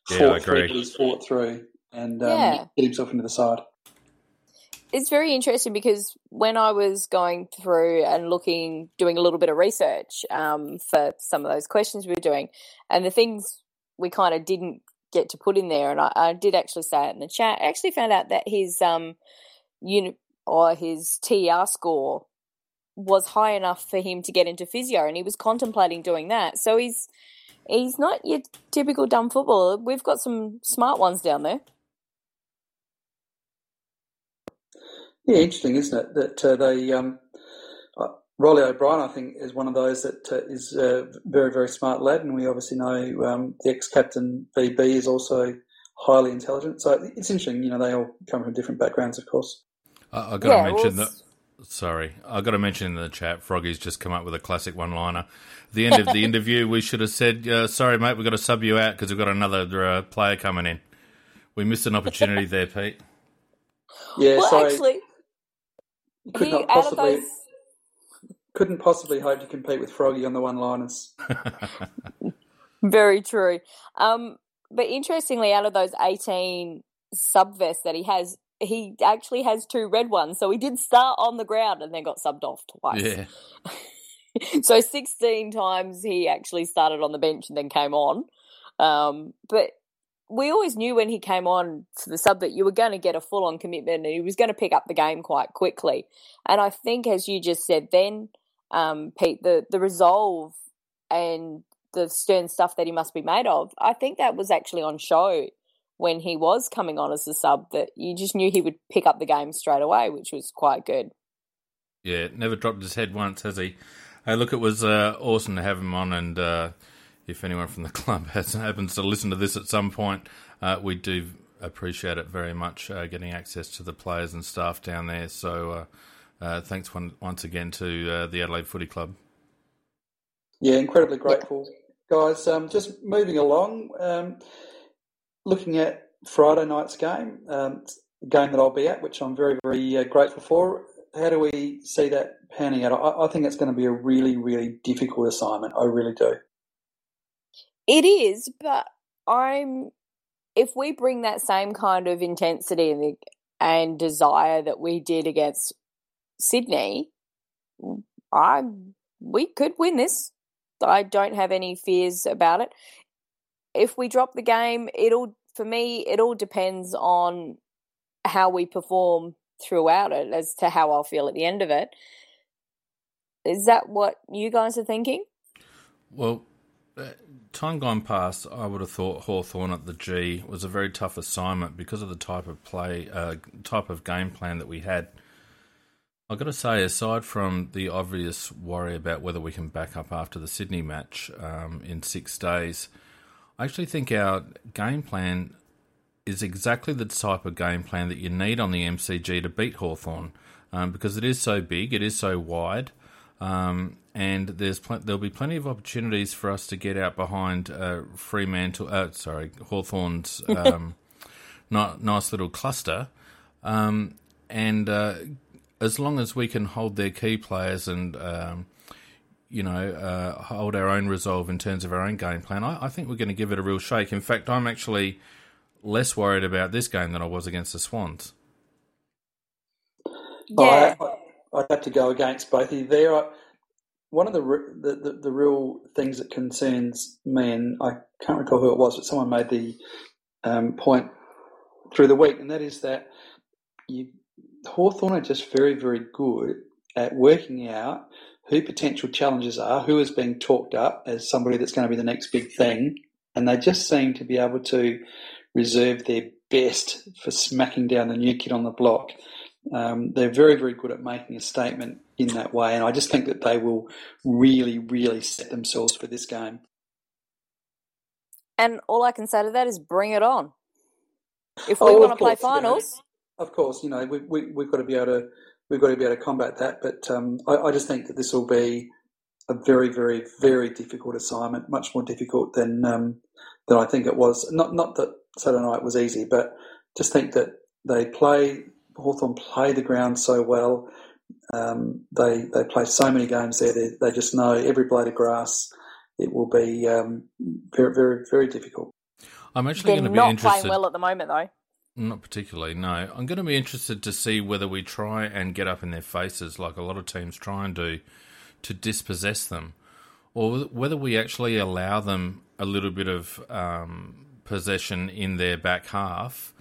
Yeah, fought I through agree. he's fought through and um, Yeah. get himself into the side. It's very interesting because when I was going through and looking, doing a little bit of research um, for some of those questions we were doing, and the things we kind of didn't get to put in there, and I, I did actually say it in the chat. I actually found out that his um, uni- or his TR score was high enough for him to get into physio, and he was contemplating doing that. So he's he's not your typical dumb footballer. We've got some smart ones down there. Yeah, interesting, isn't it? That uh, they um, uh, Reilly O'Brien, I think, is one of those that uh, is a very, very smart lad, and we obviously know um, the ex-captain VB is also highly intelligent. So it's interesting. You know, they all come from different backgrounds, of course. I, I got to mention well, that. Sorry, I got to mention in the chat. Froggy's just come up with a classic one-liner. At the end of the *laughs* interview, we should have said, uh, "Sorry, mate, we've got to sub you out because we've got another uh, player coming in." We missed an opportunity there, Pete. Yeah, well, sorry, actually, you could he, not possibly those. couldn't possibly hope to compete with Froggy on the one-liners. *laughs* Very true. Um, but interestingly, out of those 18 sub vests that he has, he actually has two red ones. So he did start on the ground and then got subbed off twice. yeah, *laughs* so 16 times he actually started on the bench and then came on. Um, but we always knew when he came on to the sub that you were going to get a full on commitment and he was going to pick up the game quite quickly. And I think, as you just said, then um, Pete, the the resolve and the stern stuff that he must be made of, I think that was actually on show when he was coming on as a sub. That you just knew he would pick up the game straight away, which was quite good. Yeah, never dropped his head once, has he? Hey, look, it was uh, awesome to have him on, and uh, if anyone from the club *laughs* has, happens to listen to this at some point, uh, we do appreciate it very much uh, getting access to the players and staff down there. So uh, uh, thanks one, once again to uh, the Adelaide Footy Club. Yeah, incredibly grateful. Guys, um, just moving along, um, looking at Friday night's game, um, game that I'll be at, which I'm very, very uh, grateful for. How do we see that panning out? I, I think it's going to be a really, really difficult assignment. I really do. It is, but I'm. If we bring that same kind of intensity and, desire that we did against Sydney, I we could win this. I don't have any fears about it. If we drop the game, it'll for me it all depends on how we perform throughout it as to how I'll feel at the end of it. Is that what you guys are thinking? Well, time gone past, I would have thought Hawthorn at the G was a very tough assignment because of the type of play, uh, type of game plan that we had. I've got to say, aside from the obvious worry about whether we can back up after the Sydney match um, in six days, I actually think our game plan is exactly the type of game plan that you need on the MCG to beat Hawthorn um, because it is so big, it is so wide. Um, and there's pl- there'll be plenty of opportunities for us to get out behind uh, Fremantle. Uh, sorry, Hawthorn's *laughs* um, not, nice little cluster, um, and uh, as long as we can hold their key players and um, you know uh, hold our own resolve in terms of our own game plan, I, I think we're going to give it a real shake. In fact, I'm actually less worried about this game than I was against the Swans. Yeah. I, I'd have to go against both of you there. One of the, the, the, the real things that concerns me, and I can't recall who it was, but someone made the um, point through the week, and that is that you, Hawthorn are just very, very good at working out who potential challenges are, who is being talked up as somebody that's going to be the next big thing, and they just seem to be able to reserve their best for smacking down the new kid on the block. Um, they're very, very good at making a statement in that way, and I just think that they will really, really set themselves for this game. And all I can say to that is bring it on. If we oh, want to play finals, you know, of course, you know we, we we've got to be able to we've got to be able to combat that. But um, I, I just think that this will be a very, very, very difficult assignment, much more difficult than um, than I think it was. Not not that Saturday night was easy, but just think that they play Hawthorn play the ground so well. Um, they they play so many games there. They, they just know every blade of grass. It will be um, very very very difficult. I'm actually going to be not interested. playing well at the moment, though. Not particularly, no. I'm going to be interested to see whether we try and get up in their faces, like a lot of teams try and do, to dispossess them, or whether we actually allow them a little bit of um, possession in their back half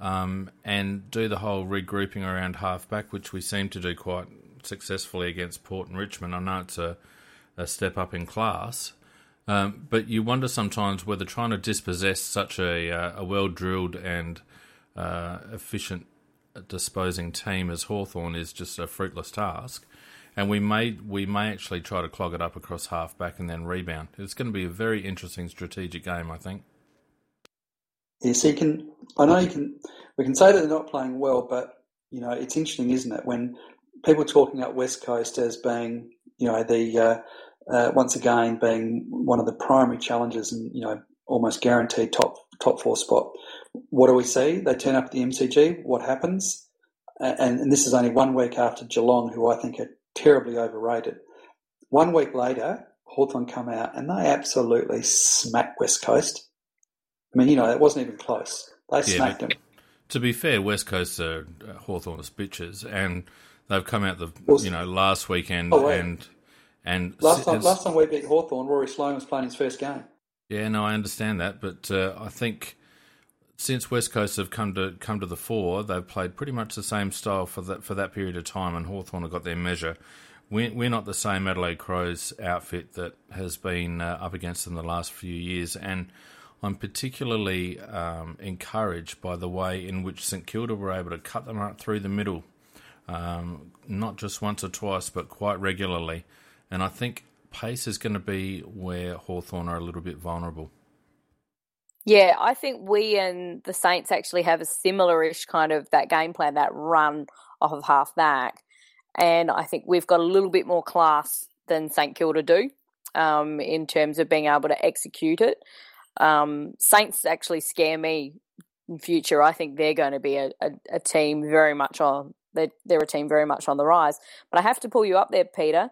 um, and do the whole regrouping around halfback, which we seem to do quite successfully against Port and Richmond. I know it's a, a step up in class, um, but you wonder sometimes whether trying to dispossess such a, uh, a well drilled and uh, efficient disposing team as Hawthorn is just a fruitless task. And we may we may actually try to clog it up across halfback and then rebound. It's going to be a very interesting strategic game, I think. Yes, you can. I know you can. We can say that they're not playing well, but you know it's interesting, isn't it, when people talking about West Coast as being, you know, the uh, uh, once again being one of the primary challenges and you know almost guaranteed top top four spot. What do we see? They turn up at the MCG. What happens? And, and this is only one week after Geelong, who I think are terribly overrated. One week later, Hawthorn come out and they absolutely smack West Coast. I mean, you know, it wasn't even close. They yeah, smacked them. To be fair, West Coast are Hawthorn's bitches, and they've come out the well, you know last weekend oh, and And last time, last time we beat Hawthorn, Rory Sloane was playing his first game. Yeah, no, I understand that, but uh, I think since West Coast have come to come to the fore, they've played pretty much the same style for that for that period of time, and Hawthorn have got their measure. We're, we're not the same Adelaide Crows outfit that has been uh, up against them the last few years, and I'm particularly um, encouraged by the way in which St Kilda were able to cut them up through the middle, um, not just once or twice, but quite regularly. And I think pace is going to be where Hawthorn are a little bit vulnerable. Yeah, I think we and the Saints actually have a similar-ish kind of that game plan, that run off of half back, and I think we've got a little bit more class than St Kilda do um, in terms of being able to execute it. Um, Saints actually scare me in future. I think they're going to be a, a, a team very much on they're, they're a team very much on the rise. But I have to pull you up there, Peter.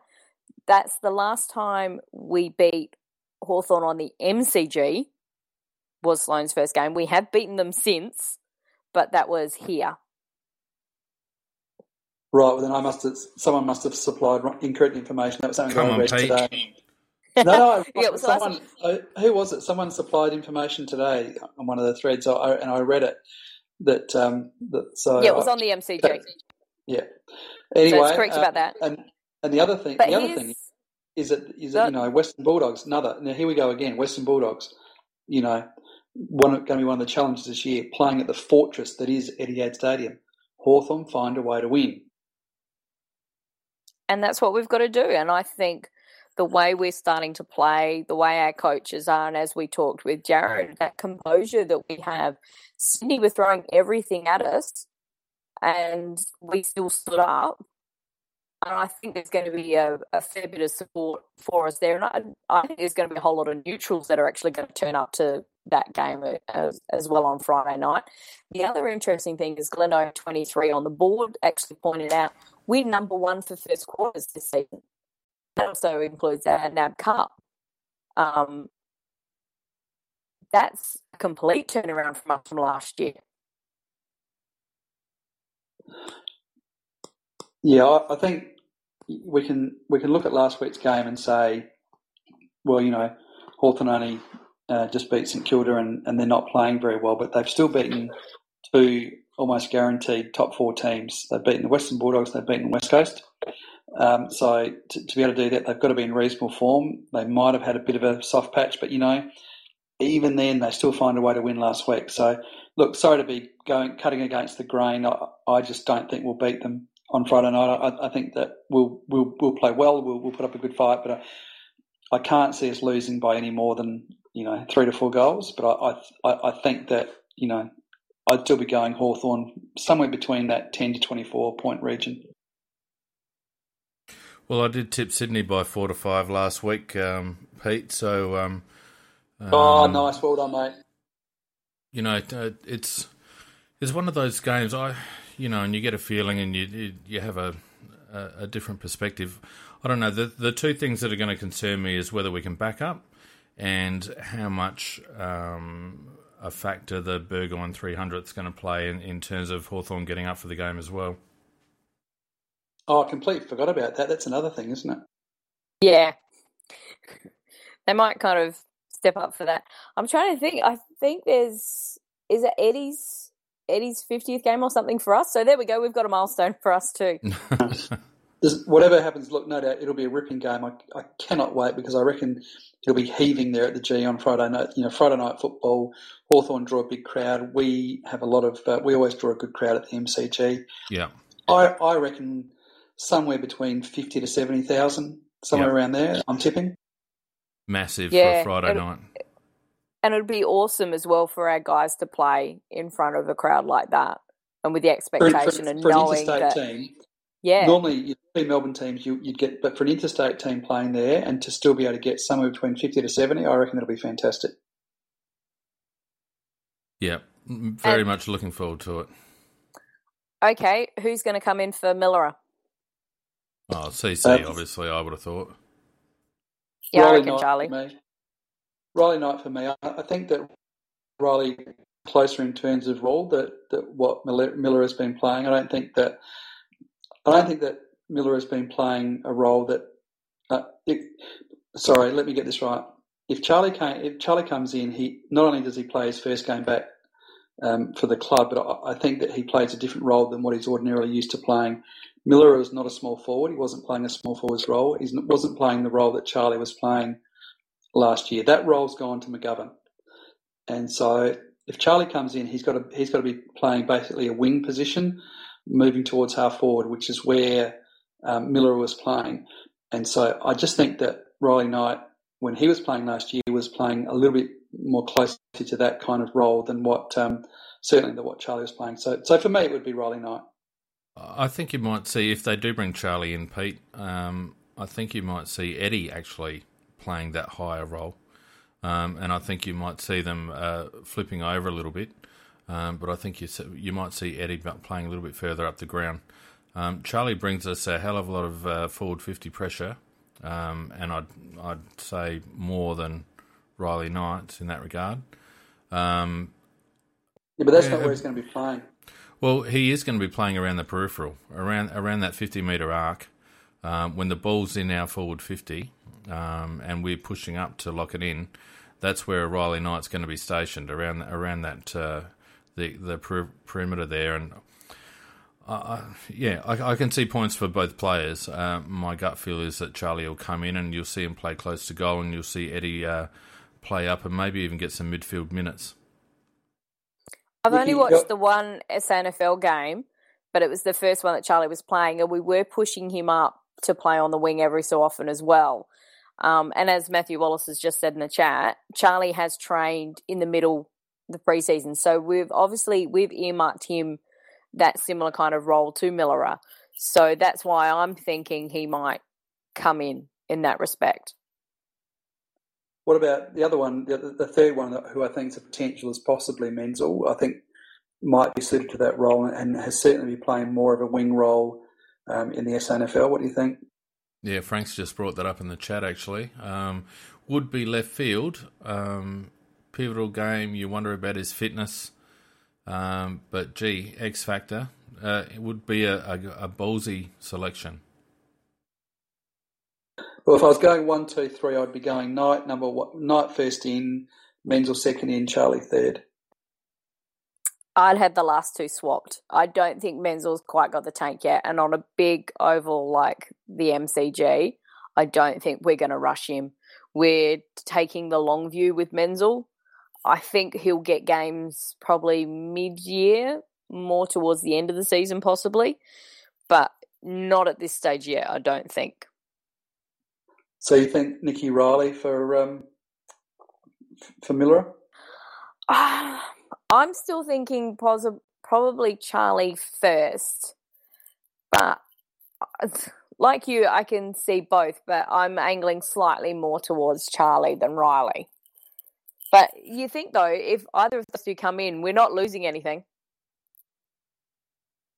That's the last time we beat Hawthorn on the MCG was Sloane's first game. We have beaten them since, but that was here. Right, well then I must have, someone must have supplied incorrect information. That was something Come I read today. No, no, *laughs* yeah, was someone, uh, who was it? Someone supplied information today on one of the threads, and I read it. That um, that so yeah, it was on the MCG. That, yeah. Anyway, so correct uh, about that. And and the other thing, but the other thing is that is that you know Western Bulldogs. Another now here we go again. Western Bulldogs. You know, one going to be one of the challenges this year. Playing at the fortress that is Etihad Stadium. Hawthorn find a way to win and that's what we've got to do. And I think the way we're starting to play, the way our coaches are, and as we talked with Jarryd, that composure that we have. Sydney were throwing everything at us, and we still stood up. And I think there's going to be a, a fair bit of support for us there. And I, I, think there's going to be a whole lot of neutrals that are actually going to turn up to that game uh, as, as well on Friday night. The other interesting thing is Gleno 23 on the board actually pointed out we're number one for first quarters this season. That also includes our NAB Cup. Um, that's a complete turnaround from from last year. Yeah, I think we can we can look at last week's game and say, well, you know, Hawthorn only uh, just beat St Kilda and, and they're not playing very well, but they've still beaten two almost guaranteed top four teams. They've beaten the Western Bulldogs, they've beaten West Coast. Um, so to, to, be able to do that, they've got to be in reasonable form. They might have had a bit of a soft patch, but you know, even then, they still find a way to win last week. So, look, sorry to be going cutting against the grain. I, I just don't think we'll beat them on Friday night. I, I think that we'll we'll we'll play well. We'll, we'll put up a good fight, but I, I can't see us losing by any more than you know three to four goals. But I I, I think that you know I'd still be going Hawthorn somewhere between that 10 to 24 point region. Well, I did tip Sydney by four to five last week, um, Pete. So, um, oh, um, nice, well done, mate. You know, uh, it's it's one of those games. I, you know, and you get a feeling, and you you have a a, a different perspective. I don't know. The the two things that are going to concern me is whether we can back up and how much um, a factor the Burgoyne 300 is going to play in, in terms of Hawthorn getting up for the game as well. Oh, I completely forgot about that. That's another thing, isn't it? Yeah. they might kind of step up for that. I'm trying to think. I think there's is it Eddie's Eddie's 50th game or something for us. So there we go. We've got a milestone for us too. *laughs* whatever happens, look, no doubt it'll be a ripping game. I, I cannot wait because I reckon it'll be heaving there at the G on Friday night. You know, Friday night football. Hawthorn draw a big crowd. We have a lot of. Uh, we always draw a good crowd at the MCG. Yeah, I I reckon somewhere between fifty to seventy thousand, somewhere around there. I'm tipping. Massive yeah, for a Friday night. And it'd be awesome as well for our guys to play in front of a crowd like that, and with the expectation for, for, and for knowing that. Team, yeah. Normally, you'd be Melbourne teams, you, would get, but for an interstate team playing there and to still be able to get somewhere between 50 to 70, I reckon it'll be fantastic. Yeah, very and, much looking forward to it. Okay, who's going to come in for Milera? Oh, CC, uh, obviously, I would have thought. Yeah, Riley I reckon Knight Charlie. Me. Riley Knight for me. I, I think that Riley closer in terms of role that, that what Miller, Miller has been playing. I don't think that I don't think that Miller has been playing a role that uh, it, sorry, let me get this right. If Charlie came, if Charlie comes in, he not only does he play his first game back um, for the club, but I, think that he plays a different role than what he's ordinarily used to playing. Miller was not a small forward; he wasn't playing a small forward's role. He wasn't playing the role that Charlie was playing last year. That role's gone to McGovern, and so if Charlie comes in, he's got to he's got to be playing basically a wing position, moving towards half forward, which is where um, Miller was playing. And so I just think that Riley Knight, when he was playing last year, was playing a little bit more closely to that kind of role than what um, certainly than what Charlie was playing. So so for me, it would be Riley Knight. I think you might see if they do bring Charlie in, Pete. Um, I think you might see Eddie actually playing that higher role. Um, and I think you might see them uh, flipping over a little bit. Um, but I think you you might see Eddie playing a little bit further up the ground. Um, Charlie brings us a hell of a lot of uh, forward fifty pressure, um, and I'd I'd say more than Riley Knight in that regard. Um, yeah, but that's yeah, not where he's going to be playing. Well, he is going to be playing around the peripheral, around around that fifty metre arc. Um, when the ball's in our forward fifty, and we're pushing up to lock it in, that's where Riley Knight's going to be stationed around around that uh, the the per- perimeter there, and uh, yeah, I, I, can see points for both players. Uh, my gut feel is that Charlie will come in and you'll see him play close to goal, and you'll see Eddie uh, play up and maybe even get some midfield minutes. I've only watched the one SANFL game, but it was the first one that Charlie was playing, and we were pushing him up to play on the wing every so often as well. Um, and as Matthew Wallace has just said in the chat, Charlie has trained in the middle the preseason. So we've obviously we've earmarked him that similar kind of role to Milera. So that's why I'm thinking he might come in in that respect. What about the other one, the, the third one, who I think is a potential is possibly Menzel? I think might be suited to that role and has certainly been playing more of a wing role um, in the SANFL. What do you think? Yeah, Frank's just brought that up in the chat actually. Um, would be left field. Um, pivotal game, you wonder about his fitness. Um, but gee, X Factor, uh, it would be a, a, a ballsy selection. Well, if I was going one, two, three, I'd be going Knight number one, Knight first in, Menzel second in, Charlie third. I'd have the last two swapped. I don't think Menzel's quite got the tank yet, and on a big oval like the MCG, I don't think we're going to rush him. We're taking the long view with Menzel. I think he'll get games probably mid-year, more towards the end of the season, possibly, but not at this stage yet. I don't think. So you think Nicky Riley for um, for Miller? Uh, *sighs* I'm still thinking pos- probably Charlie first, but *laughs* like you, I can see both, but I'm angling slightly more towards Charlie than Riley. But you think though, if either of those do come in, we're not losing anything.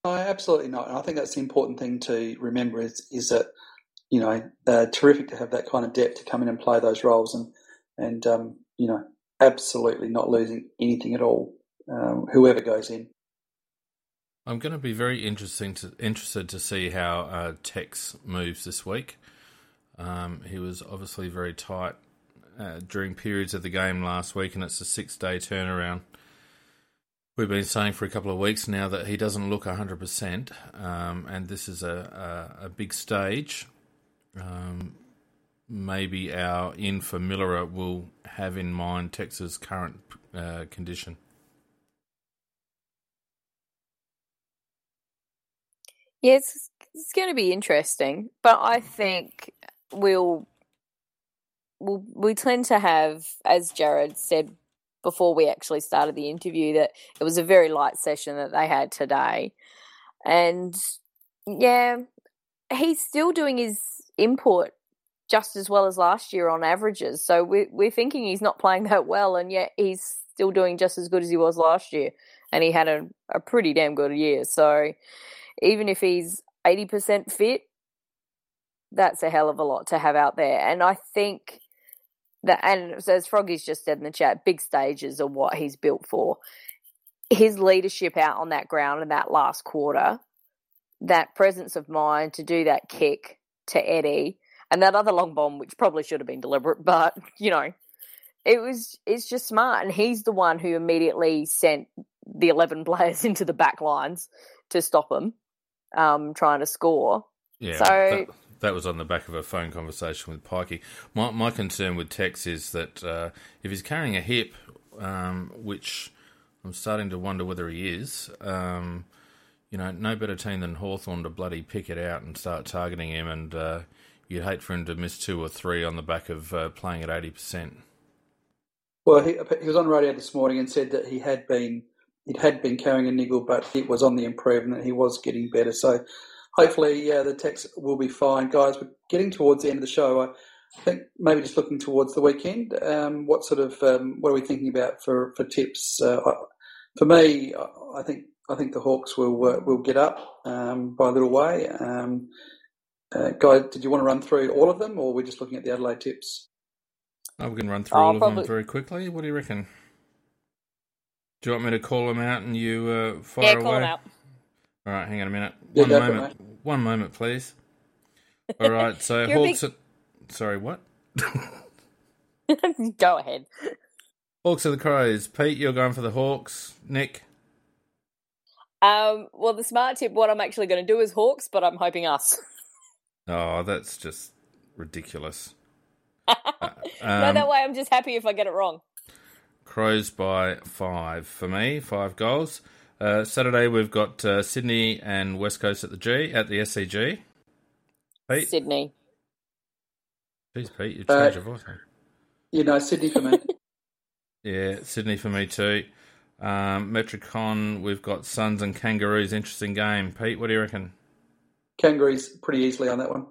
No, absolutely not. And I think that's the important thing to remember is is that you know uh, terrific to have that kind of depth to come in and play those roles and and um, you know absolutely not losing anything at all um, whoever goes in. I'm going to be very interesting to, interested to see how uh, Tex moves this week. Um, he was obviously very tight uh, during periods of the game last week, and it's a six day turnaround. We've been saying for a couple of weeks now that he doesn't look 100%, um, and this is a, a, a big stage. Um, maybe our in for will have in mind Tex's current uh, condition. Yeah, it's, it's going to be interesting, but I think we'll, we tend to have, as Jarryd said before we actually started the interview, that it was a very light session that they had today, and yeah, he's still doing his input just as well as last year on averages. So we're we're thinking he's not playing that well, and yet he's still doing just as good as he was last year, and he had a, a pretty damn good year. So even if he's 80% fit, that's a hell of a lot to have out there. And I think that, and as Froggy's just said in the chat, big stages are what he's built for. His leadership out on that ground in that last quarter, that presence of mind to do that kick to Eddie, and that other long bomb, which probably should have been deliberate, *laughs* but you know, it was it's just smart, and he's the one who immediately sent the eleven *laughs* players into the back lines to stop him um, trying to score. Yeah, So- that, that was on the back of a phone conversation with Pikey. My my concern with Tex is that uh, if he's carrying a hip, um, which I'm starting to wonder whether he is, um, you know, no better team than Hawthorn to bloody pick it out and start targeting him, and uh, you'd hate for him to miss two or three on the back of uh, playing at eighty percent. Well, he, he was on radio this morning and said that he had been he had been carrying a niggle, but it was on the improvement. He was getting better. So hopefully, yeah, the Tex will be fine, guys. We're getting towards the end of the show. I think maybe just looking towards the weekend. Um, what sort of um, what are we thinking about for for tips? Uh, I- for me, I- I think I think the Hawks will uh, will get up um, by a little way. Um, uh, guy, did you want to run through all of them, or we're just looking at the Adelaide tips? Oh, we can run through Oh, all of them very quickly. What do you reckon? Do you want me to call them out and you uh, fire yeah, away? call him out. All right, hang on a minute. Yeah, One go it, moment. One moment, please. All right, so *laughs* Hawks. big- At, sorry, what? *laughs* Go ahead. Hawks of the Crows. Pete, you're going for the Hawks. Nick. Um, well, the smart tip, what I'm actually going to do is Hawks, but I'm hoping us. *laughs* Oh, that's just ridiculous. no, Um, that way I'm just happy if I get it wrong. Crows by five for me, five goals. Uh, Saturday we've got uh, Sydney and West Coast at the G at the SCG. Pete, Sydney. Jeez, Pete, you changed your voice. huh? You know, Sydney for me. *laughs* Yeah, Sydney for me too. Um, Metricon, we've got Suns and Kangaroos. Interesting game. Pete, what do you reckon? Kangaroos pretty easily on that one.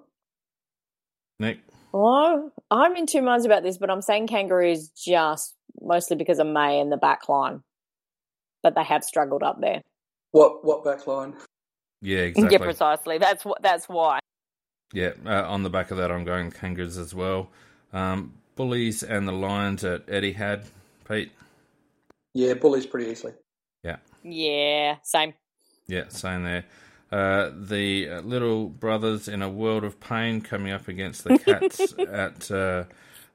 Nick? Well, I'm in two minds about this, but I'm saying Kangaroos just mostly because of May and the back line. But they have struggled up there. What what back line? Yeah, exactly. Yeah, precisely. That's what. That's why. Yeah, uh, on the back of that, I'm going Kangaroos as well. Um, Bullies and the Lions at Etihad Pete? Yeah, bullies pretty easily. Yeah, Yeah, same. Yeah, same there. Uh, the uh, little brothers in a world of pain coming up against the cats *laughs* at uh,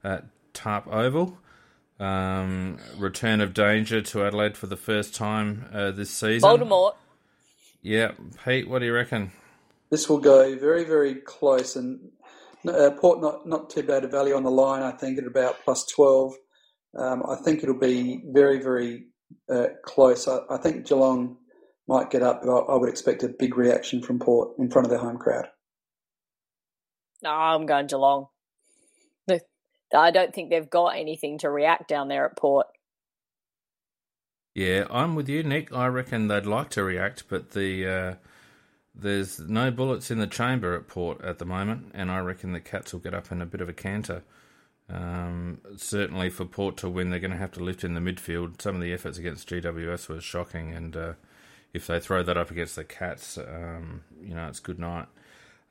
at Tarp Oval. Um, return of danger to Adelaide for the first time uh, this season. Voldemort. Yeah, Pete, what do you reckon? This will go very very close, and uh, Port not not too bad a value on the line. I think at about plus twelve. Um, I think it'll be very very uh, close. I, I think Geelong might get up, but I, I would expect a big reaction from Port in front of their home crowd. No, I'm going Geelong. I don't think they've got anything to react down there at Port. Yeah, I'm with you, Nick. I reckon they'd like to react, but the uh, there's no bullets in the chamber at Port at the moment, and I reckon the Cats will get up in a bit of a canter. Um, certainly, for Port to win, they're going to have to lift in the midfield. Some of the efforts against GWS were shocking, and uh, if they throw that up against the Cats, um, you know, it's good night.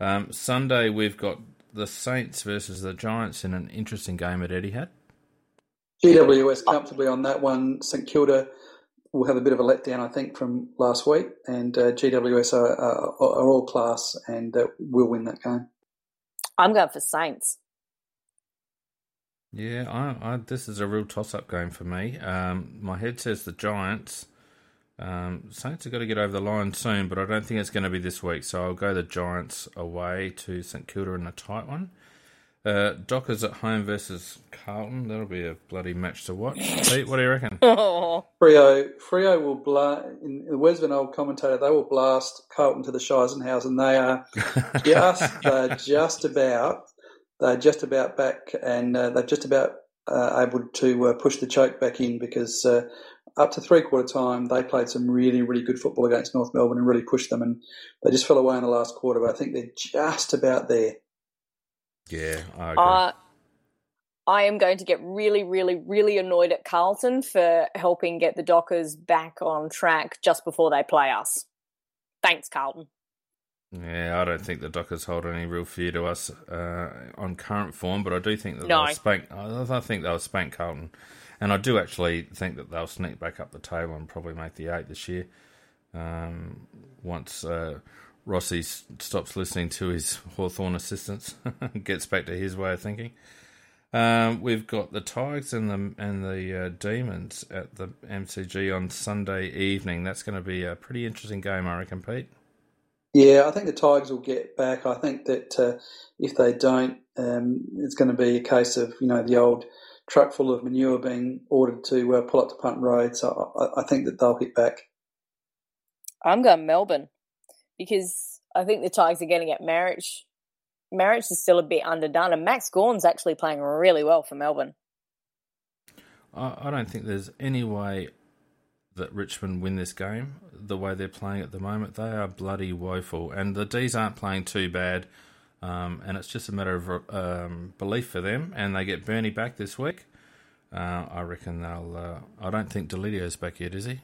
Um, Sunday, we've got the Saints versus the Giants in an interesting game at Etihad. GWS comfortably on that one. St Kilda will have a bit of a letdown, I think, from last week, and uh, GWS are, are, are all class and uh, will win that game. I'm going for Saints. Yeah, I, I, this is a real toss-up game for me. Um, my head says the Giants. Um, Saints have got to get over the line soon, but I don't think it's going to be this week. So I'll go the Giants away to St Kilda in a tight one. Uh, Dockers at home versus Carlton. That'll be a bloody match to watch. Pete, what do you reckon? Oh, *laughs* Freo, Freo will blast, in the words of an old commentator, they will blast Carlton to the Scheisenhausen. They are *laughs* just, they're just about, they're just about back and uh, they're just about able to uh, push the choke back in because uh, up to three quarter time they played some really, really good football against North Melbourne and really pushed them and they just fell away in the last quarter, but I think they're just about there. yeah, I agree. uh, I am going to get really, really, really annoyed at Carlton for helping get the Dockers back on track just before they play us. Thanks, Carlton. Yeah, I don't think the Dockers hold any real fear to us uh, on current form, but I do think that No. they'll spank. I think they'll spank Carlton, and I do actually think that they'll sneak back up the table and probably make the eight this year. Um, once uh, Rossi stops listening to his *laughs* Hawthorn assistants, and *laughs* gets back to his way of thinking. Um, we've got the Tigers and the and the uh, Demons at the MCG on Sunday evening. That's going to be a pretty interesting game, I reckon, Pete. Yeah, I think the Tigers will get back. I think that uh, if they don't, um, it's going to be a case of you know the old truck full of manure being ordered to uh, pull up to Punt Road. So I, I think that they'll hit back. I'm going Melbourne because I think the Tigers are getting at marriage Marriage is still a bit underdone, and Max Gawn's actually playing really well for Melbourne. I, don't think there's any way that Richmond win this game the way they're playing at the moment. They are bloody woeful, and the D's aren't playing too bad. Um, and it's just a matter of um, belief for them. And they get Bernie back this week. Uh, I reckon they'll. Uh, I don't think Deledio's back yet, is he?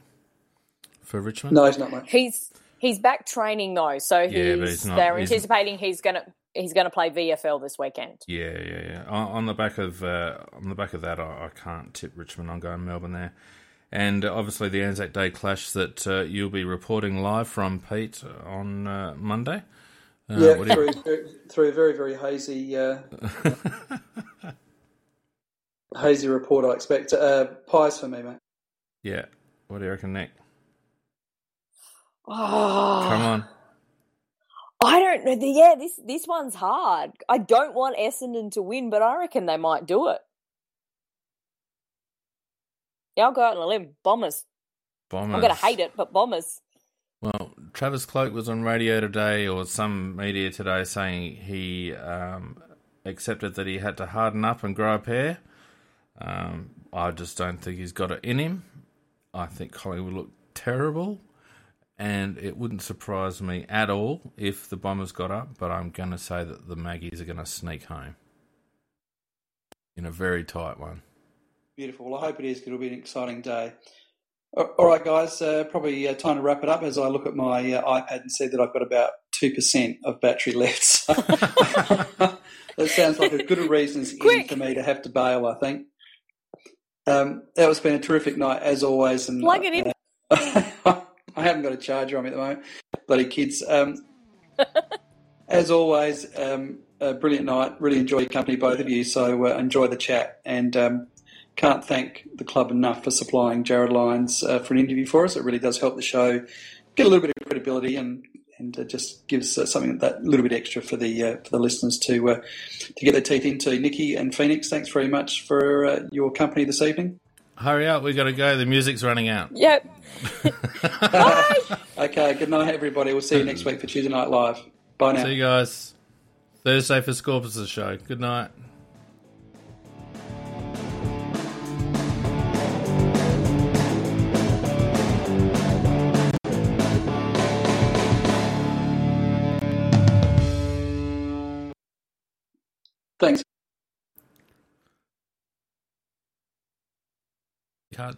For Richmond? No, he's not. Mate. He's he's back training though, so he's, yeah, he's not, they're he's, anticipating he's going to he's going to play VFL this weekend. Yeah, yeah, yeah. On, the back of uh, on the back of that, I, I, can't tip Richmond. I'm going Melbourne there, and obviously the Anzac Day clash that uh, you'll be reporting live from Pete on uh, Monday. Uh, yeah, through, through a very very hazy uh, *laughs* hazy report. I expect uh, pies for me, mate. Yeah. What do you reckon, Nick? Oh. Come on. I don't know. Yeah, this this one's hard. I don't want Essendon to win, but I reckon they might do it. I'll go out on a limb. Bombers. Bombers. I'm going to hate it, but Bombers. Well, Travis Cloke was on radio today or some media today saying he um, accepted that he had to harden up and grow a pair. Um, I just don't think he's got it in him. I think Collingwood look terrible and it wouldn't surprise me at all if the Bombers got up, but I'm going to say that the Maggies are going to sneak home in a very tight one. Beautiful. Well, I hope it is. It'll be an exciting day. All right, guys, uh, probably uh, time to wrap it up as I look at my uh, iPad and see that I've got about 2% of battery left. *laughs* that sounds like a good reason as for me to have to bail, I think. Um, that has been a terrific night, as always. And, Plug it in. Uh, *laughs* I haven't got a charger on me at the moment. Bloody kids. Um, as always, um, a brilliant night. Really enjoy your company, both of you. So uh, enjoy the chat. And um, can't thank the club enough for supplying Jarryd Lyons uh, for an interview for us. It really does help the show get a little bit of credibility and and uh, just gives uh, something that little bit extra for the uh, for the listeners to uh, to get their teeth into. Nikki and Phoenix, thanks very much for uh, your company this evening. Hurry up, we've got to go. The music's running out. Yep. *laughs* Bye. okay, good night, everybody. We'll see you next week for Tuesday Night Live. Bye now. See you guys. Thursday for Scorpus' show. Good night. Thanks.